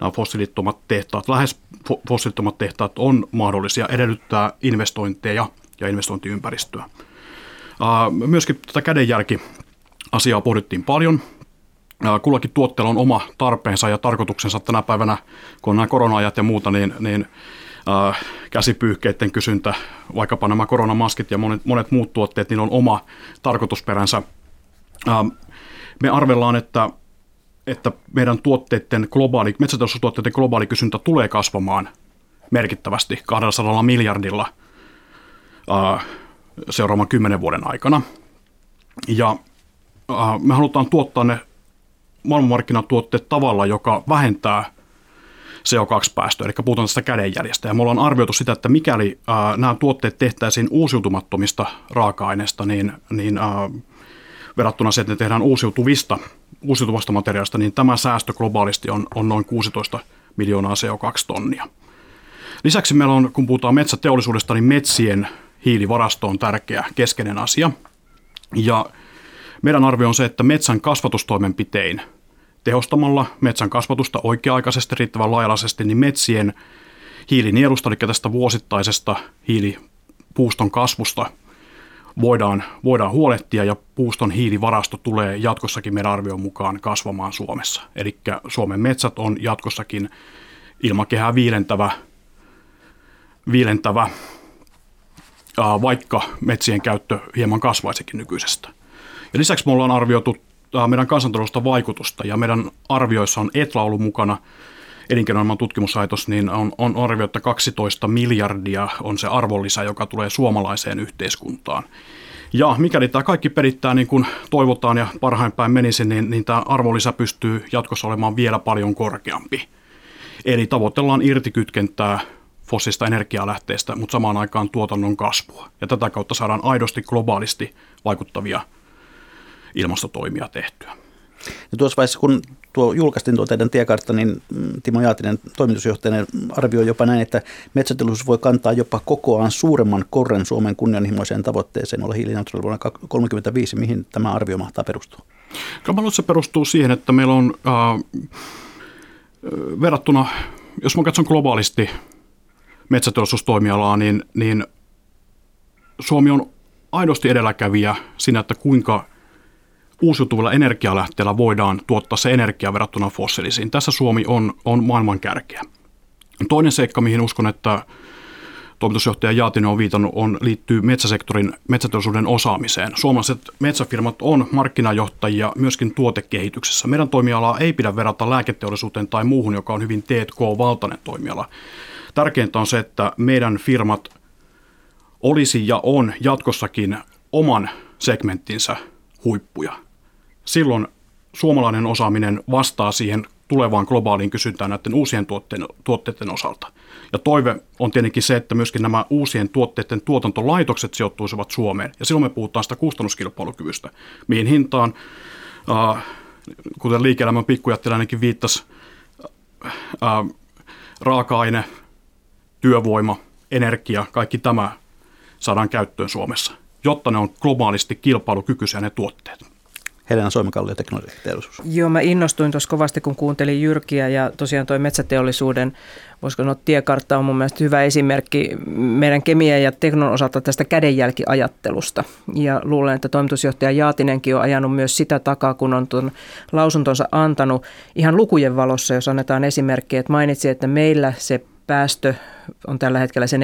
nämä fossiilittomat tehtaat, lähes fossiilittomat tehtaat on mahdollisia edellyttää investointeja ja investointiympäristöä. Myöskin tätä kädenjälki asiaa pohdittiin paljon. Kullakin tuotteella on oma tarpeensa ja tarkoituksensa tänä päivänä, kun on nämä korona-ajat ja muuta, niin, niin äh, käsipyyhkeiden kysyntä, vaikkapa nämä koronamaskit ja monet, monet muut tuotteet, niin on oma tarkoitusperänsä. Äh, me arvellaan, että, että meidän tuotteiden globaali, metsäteollisuustuotteiden globaali kysyntä tulee kasvamaan merkittävästi 200 miljardilla äh, seuraavan kymmenen vuoden aikana. Ja äh, me halutaan tuottaa ne maailmanmarkkinatuotteet tavalla, joka vähentää CO2-päästöjä, eli puhutaan tästä kädenjäljestä. Ja me ollaan arvioitu sitä, että mikäli ää, nämä tuotteet tehtäisiin uusiutumattomista raaka-aineista, niin, niin ää, verrattuna se, että ne tehdään uusiutuvista, uusiutuvasta materiaalista, niin tämä säästö globaalisti on, on noin 16 miljoonaa CO2-tonnia. Lisäksi meillä on, kun puhutaan metsäteollisuudesta, niin metsien hiilivarasto on tärkeä keskeinen asia. Ja meidän arvio on se, että metsän kasvatustoimenpitein tehostamalla metsän kasvatusta oikea-aikaisesti, riittävän laajalaisesti, niin metsien hiilinielusta, eli tästä vuosittaisesta hiilipuuston kasvusta voidaan, voidaan huolehtia ja puuston hiilivarasto tulee jatkossakin meidän arvion mukaan kasvamaan Suomessa. Eli Suomen metsät on jatkossakin ilmakehää viilentävä, viilentävä vaikka metsien käyttö hieman kasvaisikin nykyisestä. Ja lisäksi me ollaan arvioitu meidän kansantaloudesta vaikutusta ja meidän arvioissa on ETLA ollut mukana, elinkeinoelämän tutkimuslaitos, niin on, on arvio, että 12 miljardia on se arvonlisä, joka tulee suomalaiseen yhteiskuntaan. Ja mikäli tämä kaikki perittää niin kuin toivotaan ja parhain päin menisi, niin, niin tämä arvonlisä pystyy jatkossa olemaan vielä paljon korkeampi. Eli tavoitellaan irtikytkentää fossiista energialähteistä, mutta samaan aikaan tuotannon kasvua. Ja tätä kautta saadaan aidosti globaalisti vaikuttavia ilmastotoimia tehtyä. Ja tuossa vaiheessa, kun tuo julkaistiin tuo teidän tiekartta, niin Timo Jaatinen, toimitusjohtajana, arvioi jopa näin, että metsäteollisuus voi kantaa jopa kokoaan suuremman korren Suomen kunnianhimoiseen tavoitteeseen olla hiilineutraali vuonna 2035. Mihin tämä arvio mahtaa perustua? Kyllä se perustuu siihen, että meillä on äh, verrattuna, jos mä katson globaalisti metsäteollisuustoimialaa, niin, niin Suomi on aidosti edelläkävijä siinä, että kuinka uusiutuvilla energialähteillä voidaan tuottaa se energia verrattuna fossiilisiin. Tässä Suomi on, on maailman kärkeä. Toinen seikka, mihin uskon, että toimitusjohtaja Jaatinen on viitannut, on, liittyy metsäsektorin, metsäteollisuuden osaamiseen. Suomalaiset metsäfirmat on markkinajohtajia myöskin tuotekehityksessä. Meidän toimialaa ei pidä verrata lääketeollisuuteen tai muuhun, joka on hyvin T&K-valtainen toimiala. Tärkeintä on se, että meidän firmat olisi ja on jatkossakin oman segmenttinsä huippuja silloin suomalainen osaaminen vastaa siihen tulevaan globaaliin kysyntään näiden uusien tuotteiden, tuotteiden osalta. Ja toive on tietenkin se, että myöskin nämä uusien tuotteiden tuotantolaitokset sijoittuisivat Suomeen. Ja silloin me puhutaan sitä kustannuskilpailukyvystä, mihin hintaan, kuten liike-elämän pikkujättiläinenkin viittasi, raaka-aine, työvoima, energia, kaikki tämä saadaan käyttöön Suomessa, jotta ne on globaalisti kilpailukykyisiä ne tuotteet. Helena Soimakallio, teknologiateollisuus. Joo, mä innostuin tuossa kovasti, kun kuuntelin Jyrkiä ja tosiaan toi metsäteollisuuden, voisiko sanoa tiekartta on mun mielestä hyvä esimerkki meidän kemian ja teknon osalta tästä kädenjälkiajattelusta. Ja luulen, että toimitusjohtaja Jaatinenkin on ajanut myös sitä takaa, kun on tuon lausuntonsa antanut ihan lukujen valossa, jos annetaan esimerkki, että mainitsi, että meillä se päästö on tällä hetkellä se 4-6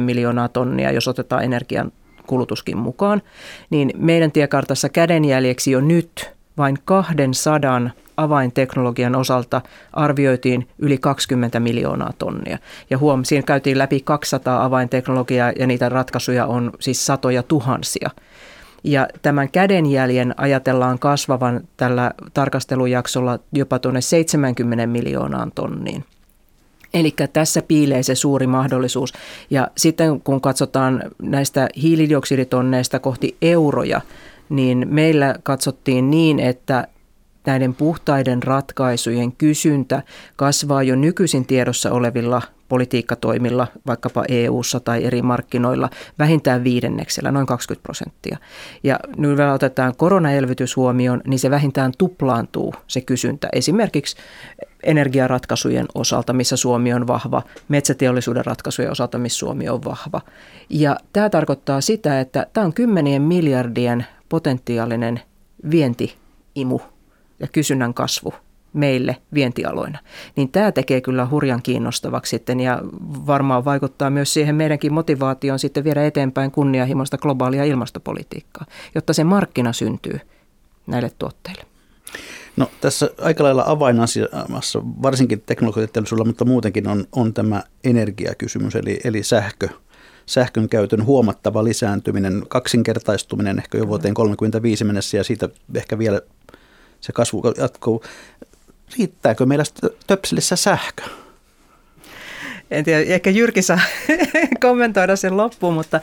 miljoonaa tonnia, jos otetaan energian kulutuskin mukaan, niin meidän tiekartassa kädenjäljeksi jo nyt vain 200 avainteknologian osalta arvioitiin yli 20 miljoonaa tonnia. Ja huom, siinä käytiin läpi 200 avainteknologiaa ja niitä ratkaisuja on siis satoja tuhansia. Ja tämän kädenjäljen ajatellaan kasvavan tällä tarkastelujaksolla jopa tuonne 70 miljoonaan tonniin. Eli tässä piilee se suuri mahdollisuus. Ja sitten kun katsotaan näistä hiilidioksiditonneista kohti euroja, niin meillä katsottiin niin, että näiden puhtaiden ratkaisujen kysyntä kasvaa jo nykyisin tiedossa olevilla politiikkatoimilla, vaikkapa EU-ssa tai eri markkinoilla, vähintään viidenneksellä, noin 20 prosenttia. Ja nyt vielä otetaan koronaelvytys huomioon, niin se vähintään tuplaantuu se kysyntä. Esimerkiksi energiaratkaisujen osalta, missä Suomi on vahva, metsäteollisuuden ratkaisujen osalta, missä Suomi on vahva. Ja tämä tarkoittaa sitä, että tämä on kymmenien miljardien potentiaalinen vientiimu ja kysynnän kasvu meille vientialoina. Niin tämä tekee kyllä hurjan kiinnostavaksi sitten ja varmaan vaikuttaa myös siihen meidänkin motivaatioon sitten viedä eteenpäin kunnianhimoista globaalia ilmastopolitiikkaa, jotta se markkina syntyy näille tuotteille. No tässä aika lailla avainasiassa, varsinkin teknologiateollisuudella, mutta muutenkin on, on tämä energiakysymys, eli, eli sähkö, sähkön käytön huomattava lisääntyminen, kaksinkertaistuminen ehkä jo vuoteen 35 mennessä ja siitä ehkä vielä se kasvu jatkuu. Riittääkö meillä töpselissä sähkö? En tiedä, ehkä Jyrki saa kommentoida sen loppuun, mutta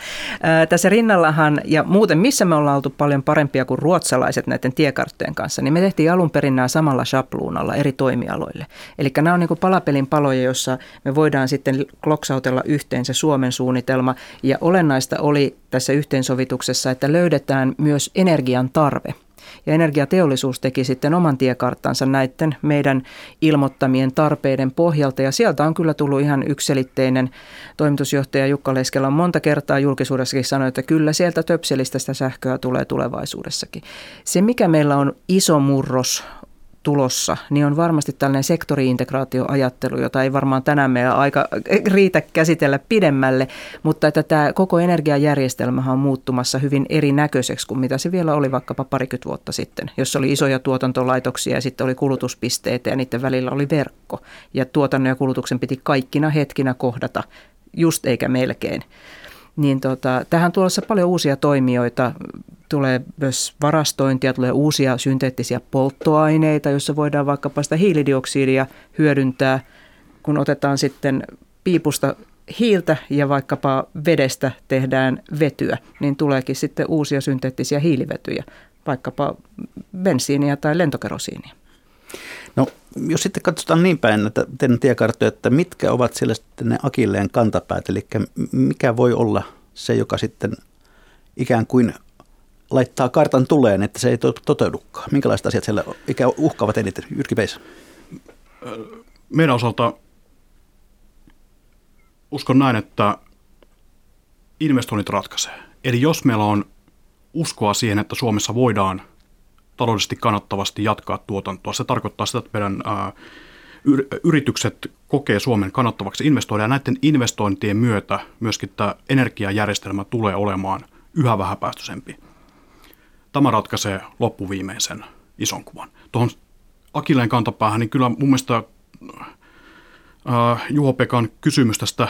tässä rinnallahan ja muuten, missä me ollaan oltu paljon parempia kuin ruotsalaiset näiden tiekarttojen kanssa, niin me tehtiin alun perin nämä samalla shapluunalla eri toimialoille. Eli nämä on niin kuin palapelin paloja, jossa me voidaan sitten kloksautella yhteen se Suomen suunnitelma ja olennaista oli tässä yhteensovituksessa, että löydetään myös energian tarve – ja energiateollisuus teki sitten oman tiekarttansa näiden meidän ilmoittamien tarpeiden pohjalta. Ja sieltä on kyllä tullut ihan ykselitteinen toimitusjohtaja Jukka Leskellä on monta kertaa julkisuudessakin sanonut, että kyllä sieltä töpselistä sitä sähköä tulee tulevaisuudessakin. Se, mikä meillä on iso murros tulossa, niin on varmasti tällainen sektoriintegraatioajattelu, jota ei varmaan tänään meillä aika riitä käsitellä pidemmälle, mutta että tämä koko energiajärjestelmä on muuttumassa hyvin erinäköiseksi kuin mitä se vielä oli vaikkapa parikymmentä vuotta sitten, jossa oli isoja tuotantolaitoksia ja sitten oli kulutuspisteitä ja niiden välillä oli verkko. Ja tuotannon ja kulutuksen piti kaikkina hetkinä kohdata, just eikä melkein niin tota, tähän tulossa paljon uusia toimijoita. Tulee myös varastointia, tulee uusia synteettisiä polttoaineita, joissa voidaan vaikkapa sitä hiilidioksidia hyödyntää, kun otetaan sitten piipusta hiiltä ja vaikkapa vedestä tehdään vetyä, niin tuleekin sitten uusia synteettisiä hiilivetyjä, vaikkapa bensiiniä tai lentokerosiinia. No jos sitten katsotaan niin päin että teidän tiekarttoja, että mitkä ovat siellä sitten ne akilleen kantapäät, eli mikä voi olla se, joka sitten ikään kuin laittaa kartan tuleen, että se ei toteudukaan. Minkälaiset asiat siellä ikä uhkaavat eniten? Jyrki Peis. Meidän osalta uskon näin, että investoinnit ratkaisee. Eli jos meillä on uskoa siihen, että Suomessa voidaan taloudellisesti kannattavasti jatkaa tuotantoa. Se tarkoittaa sitä, että meidän ää, yritykset kokee Suomen kannattavaksi investoida ja näiden investointien myötä myöskin tämä energiajärjestelmä tulee olemaan yhä vähäpäästöisempi. Tämä ratkaisee loppuviimeisen ison kuvan. Tuohon Akilleen kantapäähän, niin kyllä mun mielestä Juho-Pekan kysymys tästä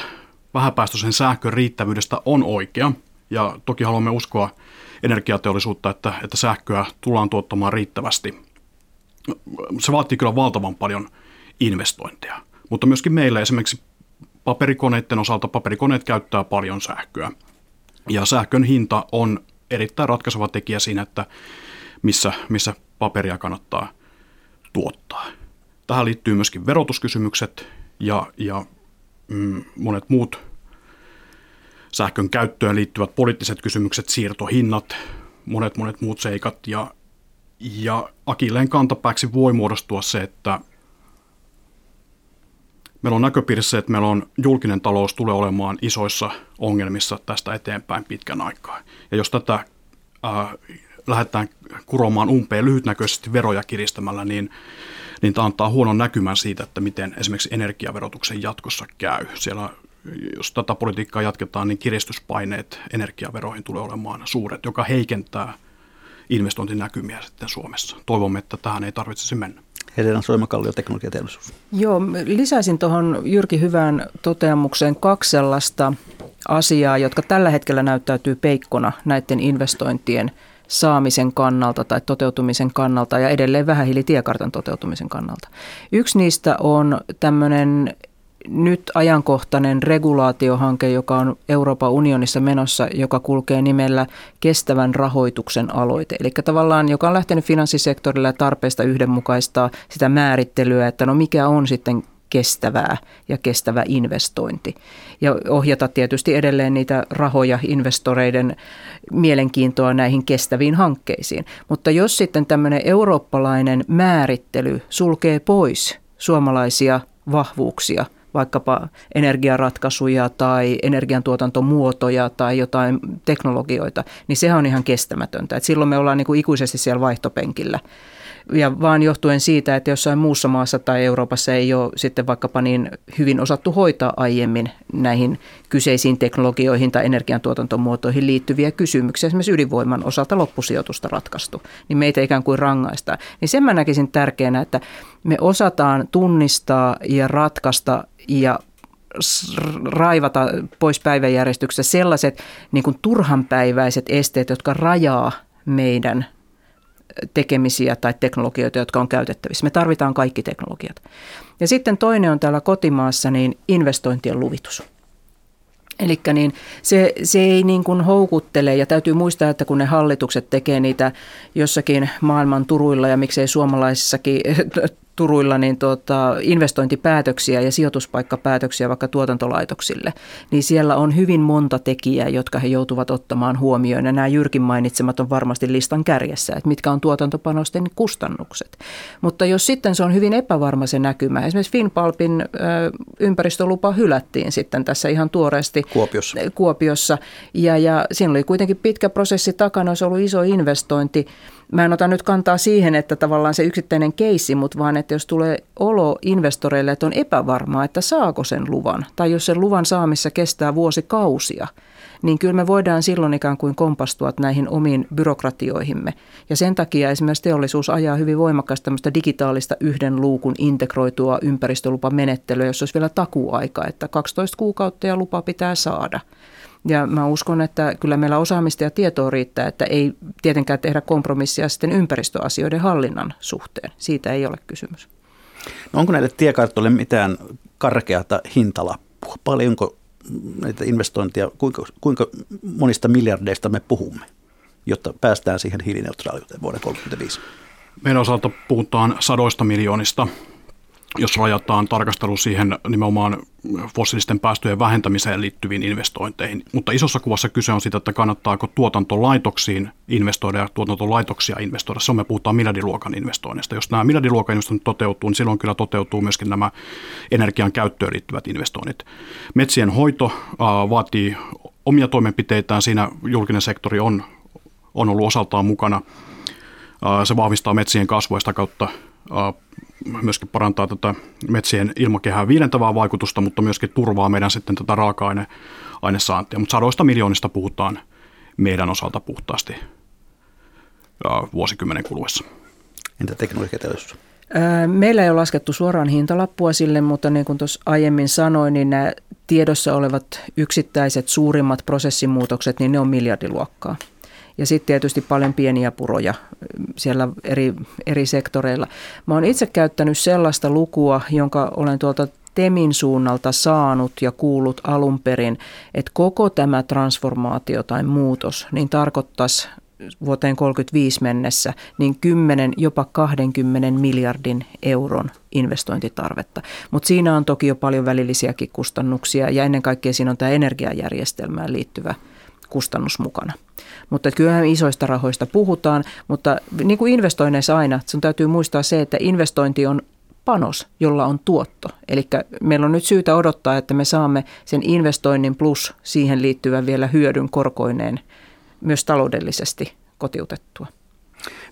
vähäpäästöisen sähkön riittävyydestä on oikea. Ja toki haluamme uskoa energiateollisuutta, että, että sähköä tullaan tuottamaan riittävästi. Se vaatii kyllä valtavan paljon investointeja, mutta myöskin meillä esimerkiksi paperikoneiden osalta paperikoneet käyttää paljon sähköä. Ja sähkön hinta on erittäin ratkaiseva tekijä siinä, että missä, missä paperia kannattaa tuottaa. Tähän liittyy myöskin verotuskysymykset ja, ja mm, monet muut sähkön käyttöön liittyvät poliittiset kysymykset, siirtohinnat, monet monet muut seikat ja, ja Akilleen kantapääksi voi muodostua se, että meillä on näköpiirissä, että meillä on julkinen talous tulee olemaan isoissa ongelmissa tästä eteenpäin pitkän aikaa. Ja jos tätä äh, lähdetään kuromaan umpeen lyhytnäköisesti veroja kiristämällä, niin, niin tämä antaa huonon näkymän siitä, että miten esimerkiksi energiaverotuksen jatkossa käy. Siellä jos tätä politiikkaa jatketaan, niin kiristyspaineet energiaveroihin tulee olemaan suuret, joka heikentää investointinäkymiä sitten Suomessa. Toivomme, että tähän ei tarvitsisi mennä. Helena Soimakallio, teknologiateollisuus. Joo, lisäisin tuohon Jyrki hyvään toteamukseen kaksi sellaista asiaa, jotka tällä hetkellä näyttäytyy peikkona näiden investointien saamisen kannalta tai toteutumisen kannalta ja edelleen vähähiilitiekartan toteutumisen kannalta. Yksi niistä on tämmöinen nyt ajankohtainen regulaatiohanke, joka on Euroopan unionissa menossa, joka kulkee nimellä kestävän rahoituksen aloite. Eli tavallaan, joka on lähtenyt finanssisektorille tarpeesta yhdenmukaistaa sitä määrittelyä, että no mikä on sitten kestävää ja kestävä investointi. Ja ohjata tietysti edelleen niitä rahoja investoreiden mielenkiintoa näihin kestäviin hankkeisiin. Mutta jos sitten tämmöinen eurooppalainen määrittely sulkee pois suomalaisia vahvuuksia – vaikkapa energiaratkaisuja tai energiantuotantomuotoja tai jotain teknologioita, niin sehän on ihan kestämätöntä. Et silloin me ollaan niin kuin ikuisesti siellä vaihtopenkillä ja vaan johtuen siitä, että jossain muussa maassa tai Euroopassa ei ole sitten vaikkapa niin hyvin osattu hoitaa aiemmin näihin kyseisiin teknologioihin tai energiantuotantomuotoihin liittyviä kysymyksiä, esimerkiksi ydinvoiman osalta loppusijoitusta ratkaistu, niin meitä ikään kuin rangaistaan. Niin sen mä näkisin tärkeänä, että me osataan tunnistaa ja ratkaista ja raivata pois päiväjärjestyksestä sellaiset niin kuin turhanpäiväiset esteet, jotka rajaa meidän tekemisiä tai teknologioita, jotka on käytettävissä. Me tarvitaan kaikki teknologiat. Ja sitten toinen on täällä kotimaassa niin investointien luvitus. Eli niin se, se ei niin kuin houkuttele ja täytyy muistaa, että kun ne hallitukset tekee niitä jossakin maailman turuilla ja miksei suomalaisissakin turuilla niin tuota, investointipäätöksiä ja sijoituspaikkapäätöksiä vaikka tuotantolaitoksille, niin siellä on hyvin monta tekijää, jotka he joutuvat ottamaan huomioon. Ja nämä Jyrkin mainitsemat on varmasti listan kärjessä, että mitkä on tuotantopanosten kustannukset. Mutta jos sitten se on hyvin epävarma se näkymä, esimerkiksi Finpalpin ympäristölupa hylättiin sitten tässä ihan tuoreesti Kuopiossa, Kuopiossa ja, ja siinä oli kuitenkin pitkä prosessi takana, olisi ollut iso investointi, Mä en ota nyt kantaa siihen, että tavallaan se yksittäinen keissi, mutta vaan, että jos tulee olo investoreille, että on epävarmaa, että saako sen luvan, tai jos sen luvan saamissa kestää vuosikausia, niin kyllä me voidaan silloin ikään kuin kompastua näihin omiin byrokratioihimme. Ja sen takia esimerkiksi teollisuus ajaa hyvin voimakkaasti tämmöistä digitaalista yhden luukun integroitua ympäristölupamenettelyä, jos olisi vielä takuaika, että 12 kuukautta ja lupa pitää saada – ja mä uskon, että kyllä meillä osaamista ja tietoa riittää, että ei tietenkään tehdä kompromissia sitten ympäristöasioiden hallinnan suhteen. Siitä ei ole kysymys. No onko näille tiekartoille mitään karkeata hintalappua? Paljonko näitä investointia, kuinka, kuinka monista miljardeista me puhumme, jotta päästään siihen hiilineutraaliuteen vuoden 2035? Meidän osalta puhutaan sadoista miljoonista jos rajataan tarkastelu siihen nimenomaan fossiilisten päästöjen vähentämiseen liittyviin investointeihin. Mutta isossa kuvassa kyse on siitä, että kannattaako tuotantolaitoksiin investoida ja tuotantolaitoksia investoida. Se on me puhutaan miljardiluokan investoinnista. Jos nämä miljardiluokan investoinnit toteutuu, niin silloin kyllä toteutuu myöskin nämä energian käyttöön liittyvät investoinnit. Metsien hoito vaatii omia toimenpiteitään. Siinä julkinen sektori on, on ollut osaltaan mukana. Se vahvistaa metsien kasvua sitä kautta myöskin parantaa tätä metsien ilmakehää viilentävää vaikutusta, mutta myöskin turvaa meidän sitten tätä raaka-ainesaantia. Mutta sadoista miljoonista puhutaan meidän osalta puhtaasti vuosikymmenen kuluessa. Entä teknologiateollisuus? Meillä ei ole laskettu suoraan hintalappua sille, mutta niin kuin tuossa aiemmin sanoin, niin nämä tiedossa olevat yksittäiset suurimmat prosessimuutokset, niin ne on miljardiluokkaa. Ja sitten tietysti paljon pieniä puroja siellä eri, eri sektoreilla. Mä oon itse käyttänyt sellaista lukua, jonka olen tuolta Temin suunnalta saanut ja kuullut alun perin, että koko tämä transformaatio tai muutos niin tarkoittaisi vuoteen 35 mennessä, niin 10, jopa 20 miljardin euron investointitarvetta. Mutta siinä on toki jo paljon välillisiäkin kustannuksia ja ennen kaikkea siinä on tämä energiajärjestelmään liittyvä kustannus mukana. Mutta kyllähän isoista rahoista puhutaan, mutta niin kuin investoinneissa aina, sun täytyy muistaa se, että investointi on panos, jolla on tuotto. Eli meillä on nyt syytä odottaa, että me saamme sen investoinnin plus siihen liittyvän vielä hyödyn korkoineen myös taloudellisesti kotiutettua.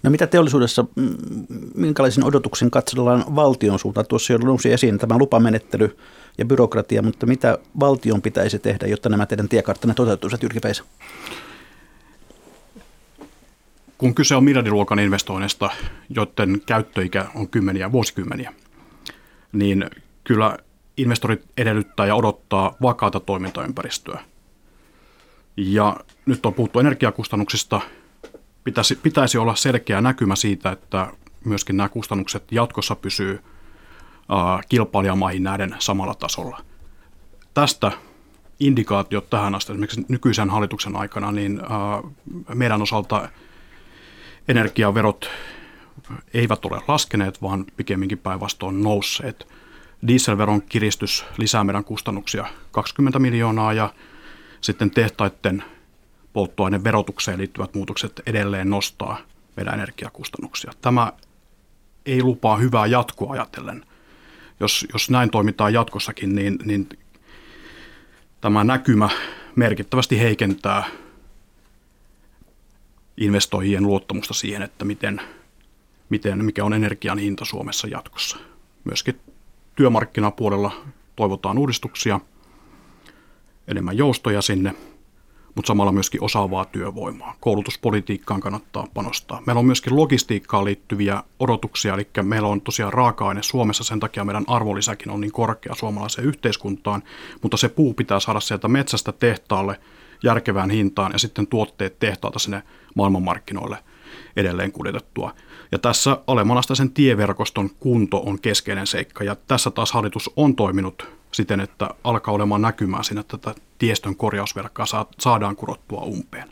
No mitä teollisuudessa, minkälaisen odotuksen katsellaan valtion suuntaan? Tuossa jo nousi esiin tämä lupamenettely ja byrokratia, mutta mitä valtion pitäisi tehdä, jotta nämä teidän tiekarttanne toteutuisivat, Jyrki Peisa? Kun kyse on miljardiluokan investoinnista, joiden käyttöikä on kymmeniä vuosikymmeniä, niin kyllä investorit edellyttää ja odottaa vakaata toimintaympäristöä. Ja nyt on puhuttu energiakustannuksista. Pitäisi, pitäisi olla selkeä näkymä siitä, että myöskin nämä kustannukset jatkossa pysyy äh, kilpailijamaihin näiden samalla tasolla. Tästä indikaatiot tähän asti, esimerkiksi nykyisen hallituksen aikana, niin meidän osalta energiaverot eivät ole laskeneet, vaan pikemminkin päinvastoin nousseet. Dieselveron kiristys lisää meidän kustannuksia 20 miljoonaa ja sitten tehtaiden polttoaineverotukseen liittyvät muutokset edelleen nostaa meidän energiakustannuksia. Tämä ei lupaa hyvää jatkoa ajatellen. Jos, jos näin toimitaan jatkossakin, niin, niin tämä näkymä merkittävästi heikentää investoijien luottamusta siihen, että miten, miten, mikä on energian hinta Suomessa jatkossa. Myöskin työmarkkinapuolella toivotaan uudistuksia, enemmän joustoja sinne, mutta samalla myöskin osaavaa työvoimaa. Koulutuspolitiikkaan kannattaa panostaa. Meillä on myöskin logistiikkaan liittyviä odotuksia, eli meillä on tosiaan raaka-aine Suomessa, sen takia meidän arvonlisäkin on niin korkea suomalaiseen yhteiskuntaan, mutta se puu pitää saada sieltä metsästä tehtaalle järkevään hintaan ja sitten tuotteet tehtaalta sinne maailmanmarkkinoille edelleen kuljetettua. Ja tässä alemanastaisen tieverkoston kunto on keskeinen seikka ja tässä taas hallitus on toiminut siten, että alkaa olemaan näkymää siinä, että tätä tiestön korjausverkkaa saadaan kurottua umpeen.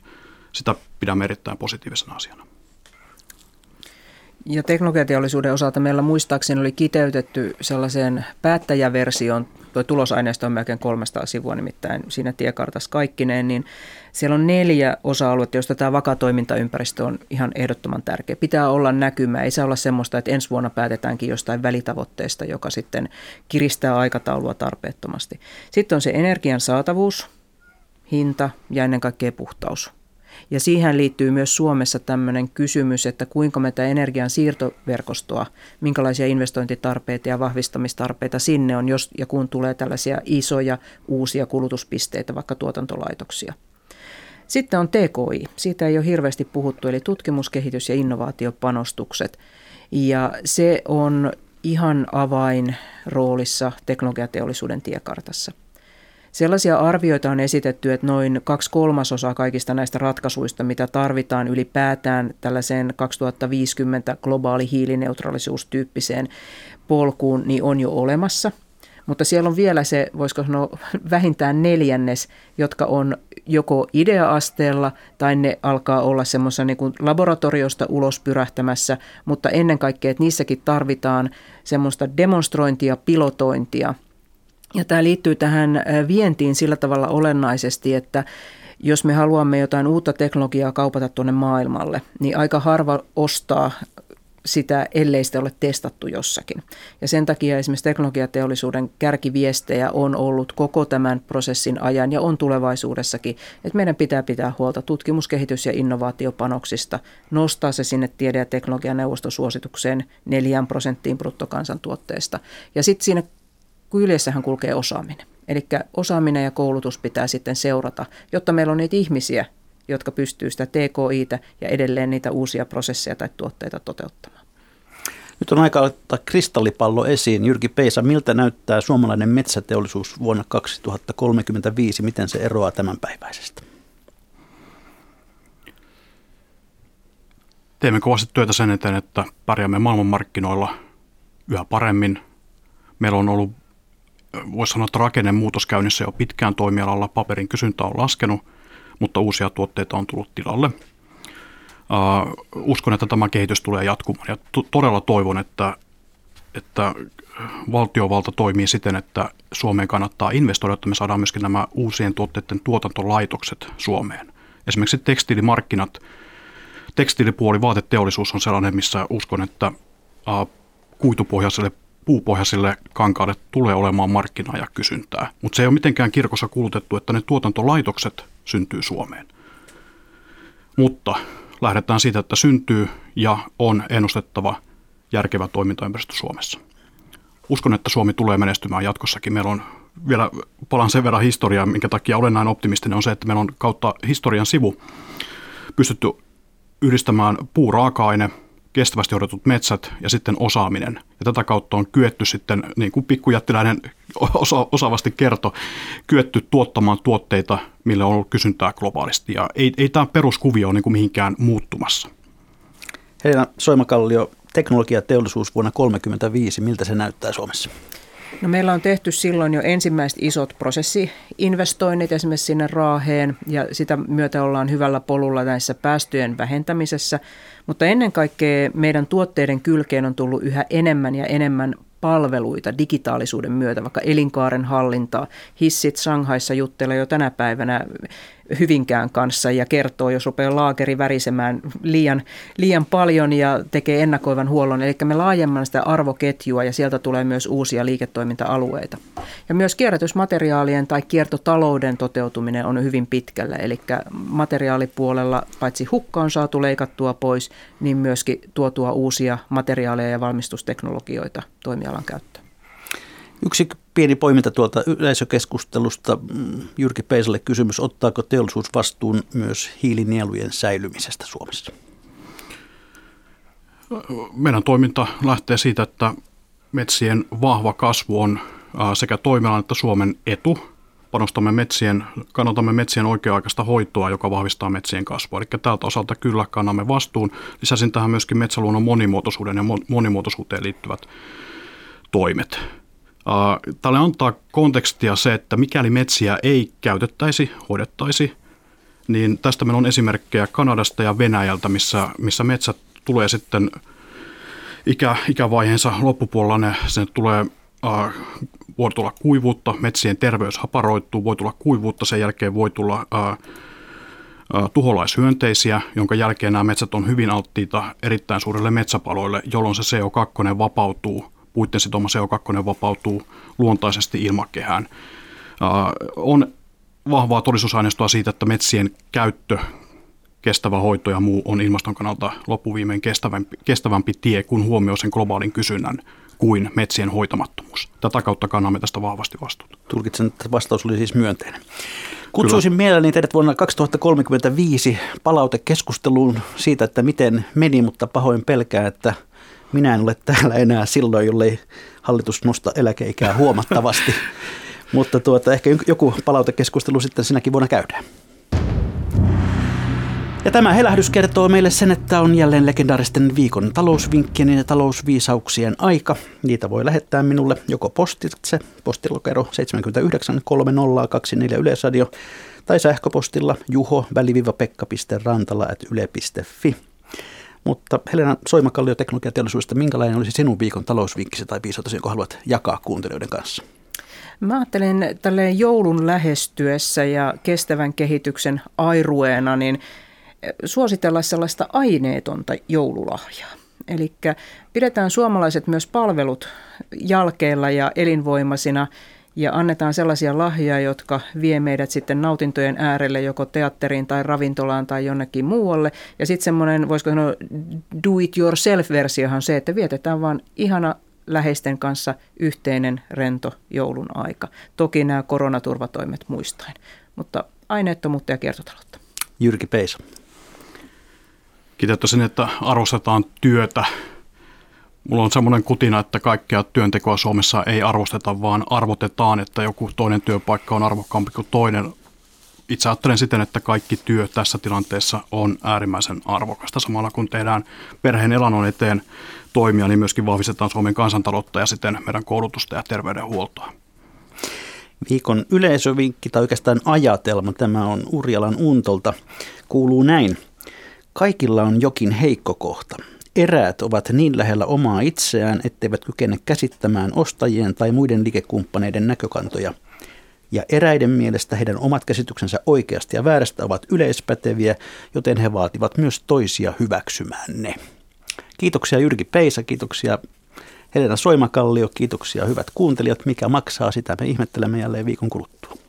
Sitä pidämme erittäin positiivisena asiana. Ja teknologiateollisuuden osalta meillä muistaakseni oli kiteytetty sellaiseen päättäjäversioon, tuo tulosaineisto on melkein 300 sivua nimittäin siinä tiekartassa kaikkineen, niin siellä on neljä osa-aluetta, joista tämä vakaa toimintaympäristö on ihan ehdottoman tärkeä. Pitää olla näkymä, ei saa olla semmoista, että ensi vuonna päätetäänkin jostain välitavoitteesta, joka sitten kiristää aikataulua tarpeettomasti. Sitten on se energian saatavuus, hinta ja ennen kaikkea puhtaus. Ja siihen liittyy myös Suomessa tämmöinen kysymys, että kuinka me tämä energian siirtoverkostoa, minkälaisia investointitarpeita ja vahvistamistarpeita sinne on, jos ja kun tulee tällaisia isoja uusia kulutuspisteitä, vaikka tuotantolaitoksia. Sitten on TKI. Siitä ei ole hirveästi puhuttu, eli tutkimus, kehitys ja innovaatiopanostukset. Ja se on ihan avain roolissa teknologiateollisuuden tiekartassa. Sellaisia arvioita on esitetty, että noin kaksi kolmasosaa kaikista näistä ratkaisuista, mitä tarvitaan ylipäätään tällaiseen 2050 globaali hiilineutraalisuustyyppiseen polkuun, niin on jo olemassa. Mutta siellä on vielä se, voisiko sanoa, vähintään neljännes, jotka on joko idea-asteella tai ne alkaa olla semmoisessa niin laboratoriosta ulos pyrähtämässä, mutta ennen kaikkea, että niissäkin tarvitaan semmoista demonstrointia, pilotointia – ja tämä liittyy tähän vientiin sillä tavalla olennaisesti, että jos me haluamme jotain uutta teknologiaa kaupata tuonne maailmalle, niin aika harva ostaa sitä, ellei sitä ole testattu jossakin. Ja sen takia esimerkiksi teknologiateollisuuden kärkiviestejä on ollut koko tämän prosessin ajan ja on tulevaisuudessakin, että meidän pitää pitää huolta tutkimus-, kehitys- ja innovaatiopanoksista, nostaa se sinne tiede- ja teknologianeuvostosuositukseen 4 prosenttiin bruttokansantuotteesta. Ja sitten siinä kyljessähän kulkee osaaminen. Eli osaaminen ja koulutus pitää sitten seurata, jotta meillä on niitä ihmisiä, jotka pystyy sitä TKItä ja edelleen niitä uusia prosesseja tai tuotteita toteuttamaan. Nyt on aika ottaa kristallipallo esiin. Jyrki Peisa, miltä näyttää suomalainen metsäteollisuus vuonna 2035? Miten se eroaa tämänpäiväisestä? Teemme kovasti työtä sen eteen, että pärjäämme maailmanmarkkinoilla yhä paremmin. Meillä on ollut voisi sanoa, että rakennemuutos käynnissä jo pitkään toimialalla. Paperin kysyntä on laskenut, mutta uusia tuotteita on tullut tilalle. uskon, että tämä kehitys tulee jatkumaan ja to- todella toivon, että, että valtiovalta toimii siten, että Suomeen kannattaa investoida, että me saadaan myöskin nämä uusien tuotteiden tuotantolaitokset Suomeen. Esimerkiksi tekstiilimarkkinat, tekstiilipuoli, vaateteollisuus on sellainen, missä uskon, että kuitupohjaiselle puupohjaisille kankaalle tulee olemaan markkinaa ja kysyntää. Mutta se ei ole mitenkään kirkossa kulutettu, että ne tuotantolaitokset syntyy Suomeen. Mutta lähdetään siitä, että syntyy ja on ennustettava järkevä toimintaympäristö Suomessa. Uskon, että Suomi tulee menestymään jatkossakin. Meillä on vielä palan sen verran historiaa, minkä takia olen näin optimistinen, on se, että meillä on kautta historian sivu pystytty yhdistämään puuraaka-aine – kestävästi hoidetut metsät ja sitten osaaminen. Ja tätä kautta on kyetty sitten, niin kuin pikkujättiläinen osa, osaavasti kertoi, kyetty tuottamaan tuotteita, millä on ollut kysyntää globaalisti. Ja ei, ei tämä peruskuvio ole niin kuin mihinkään muuttumassa. Helena Soimakallio, teknologiateollisuus vuonna 1935, miltä se näyttää Suomessa? No meillä on tehty silloin jo ensimmäiset isot prosessiinvestoinnit esimerkiksi sinne Raaheen ja sitä myötä ollaan hyvällä polulla näissä päästöjen vähentämisessä. Mutta ennen kaikkea meidän tuotteiden kylkeen on tullut yhä enemmän ja enemmän palveluita digitaalisuuden myötä, vaikka elinkaaren hallintaa. Hissit Shanghaissa juttelee jo tänä päivänä Hyvinkään kanssa ja kertoo, jos rupeaa laakeri värisemään liian, liian paljon ja tekee ennakoivan huollon. Eli me laajemman sitä arvoketjua ja sieltä tulee myös uusia liiketoiminta-alueita. Ja myös kierrätysmateriaalien tai kiertotalouden toteutuminen on hyvin pitkällä. Eli materiaalipuolella paitsi hukka on saatu leikattua pois, niin myöskin tuotua uusia materiaaleja ja valmistusteknologioita toimialan käyttöön. Yksi pieni poiminta tuolta yleisökeskustelusta. Mm, Jyrki Peisalle kysymys, ottaako teollisuus vastuun myös hiilinielujen säilymisestä Suomessa? Meidän toiminta lähtee siitä, että metsien vahva kasvu on sekä toimialan että Suomen etu. Panostamme metsien, kannatamme metsien oikea-aikaista hoitoa, joka vahvistaa metsien kasvua. Eli tältä osalta kyllä kannamme vastuun. Lisäsin tähän myöskin metsäluonnon monimuotoisuuden ja monimuotoisuuteen liittyvät toimet. Tälle antaa kontekstia se, että mikäli metsiä ei käytettäisi, hoidettaisi, niin tästä meillä on esimerkkejä Kanadasta ja Venäjältä, missä, missä metsät tulee sitten ikä, ikävaiheensa loppupuolella, ne, sen tulee, äh, voi tulla kuivuutta, metsien terveys haparoittuu, voi tulla kuivuutta, sen jälkeen voi tulla äh, äh, tuholaishyönteisiä, jonka jälkeen nämä metsät on hyvin alttiita erittäin suurille metsäpaloille, jolloin se CO2 vapautuu puitten sitoma CO2 vapautuu luontaisesti ilmakehään. On vahvaa todistusaineistoa siitä, että metsien käyttö, kestävä hoito ja muu on ilmaston kannalta loppuviimein kestävämpi, kestävämpi tie, kun huomioi sen globaalin kysynnän kuin metsien hoitamattomuus. Tätä kautta kannamme tästä vahvasti vastuuta. Tulkitsen, että vastaus oli siis myönteinen. Kutsuisin Kyllä. mielelläni teidät vuonna 2035 palautekeskusteluun siitä, että miten meni, mutta pahoin pelkää, että minä en ole täällä enää silloin, jollei hallitus nosta eläkeikää huomattavasti. Mutta tuota, ehkä joku palautekeskustelu sitten sinäkin vuonna käydään. Ja tämä helähdys kertoo meille sen, että on jälleen legendaaristen viikon talousvinkkien ja talousviisauksien aika. Niitä voi lähettää minulle joko postitse, postilokero 793024 Yleisradio, tai sähköpostilla juho-pekka.rantala.yle.fi. Mutta Helena Soimakallio teknologiateollisuudesta, minkälainen olisi sinun viikon talousvinkkisi tai viisautasi, jonka haluat jakaa kuuntelijoiden kanssa? Mä ajattelen tälleen joulun lähestyessä ja kestävän kehityksen airueena, niin eh, suositella sellaista aineetonta joululahjaa. Eli pidetään suomalaiset myös palvelut jalkeilla ja elinvoimaisina – ja annetaan sellaisia lahjoja, jotka vie meidät sitten nautintojen äärelle joko teatteriin tai ravintolaan tai jonnekin muualle. Ja sitten semmoinen, voisiko sanoa, do it yourself-versiohan se, että vietetään vaan ihana läheisten kanssa yhteinen rento joulun aika. Toki nämä koronaturvatoimet muistaen, mutta aineettomuutta ja kiertotaloutta. Jyrki Peiso. Kiteyttäisin, että arvostetaan työtä Mulla on semmoinen kutina, että kaikkea työntekoa Suomessa ei arvosteta, vaan arvotetaan, että joku toinen työpaikka on arvokkaampi kuin toinen. Itse ajattelen siten, että kaikki työ tässä tilanteessa on äärimmäisen arvokasta. Samalla kun tehdään perheen elannon eteen toimia, niin myöskin vahvistetaan Suomen kansantaloutta ja siten meidän koulutusta ja terveydenhuoltoa. Viikon yleisövinkki tai oikeastaan ajatelma, tämä on Urjalan Untolta, kuuluu näin. Kaikilla on jokin heikko kohta. Eräät ovat niin lähellä omaa itseään, etteivät kykene käsittämään ostajien tai muiden liikekumppaneiden näkökantoja. Ja eräiden mielestä heidän omat käsityksensä oikeasta ja väärästä ovat yleispäteviä, joten he vaativat myös toisia hyväksymään ne. Kiitoksia Jyrki Peisa, kiitoksia Helena Soimakallio, kiitoksia hyvät kuuntelijat. Mikä maksaa, sitä me ihmettelemme jälleen viikon kuluttua.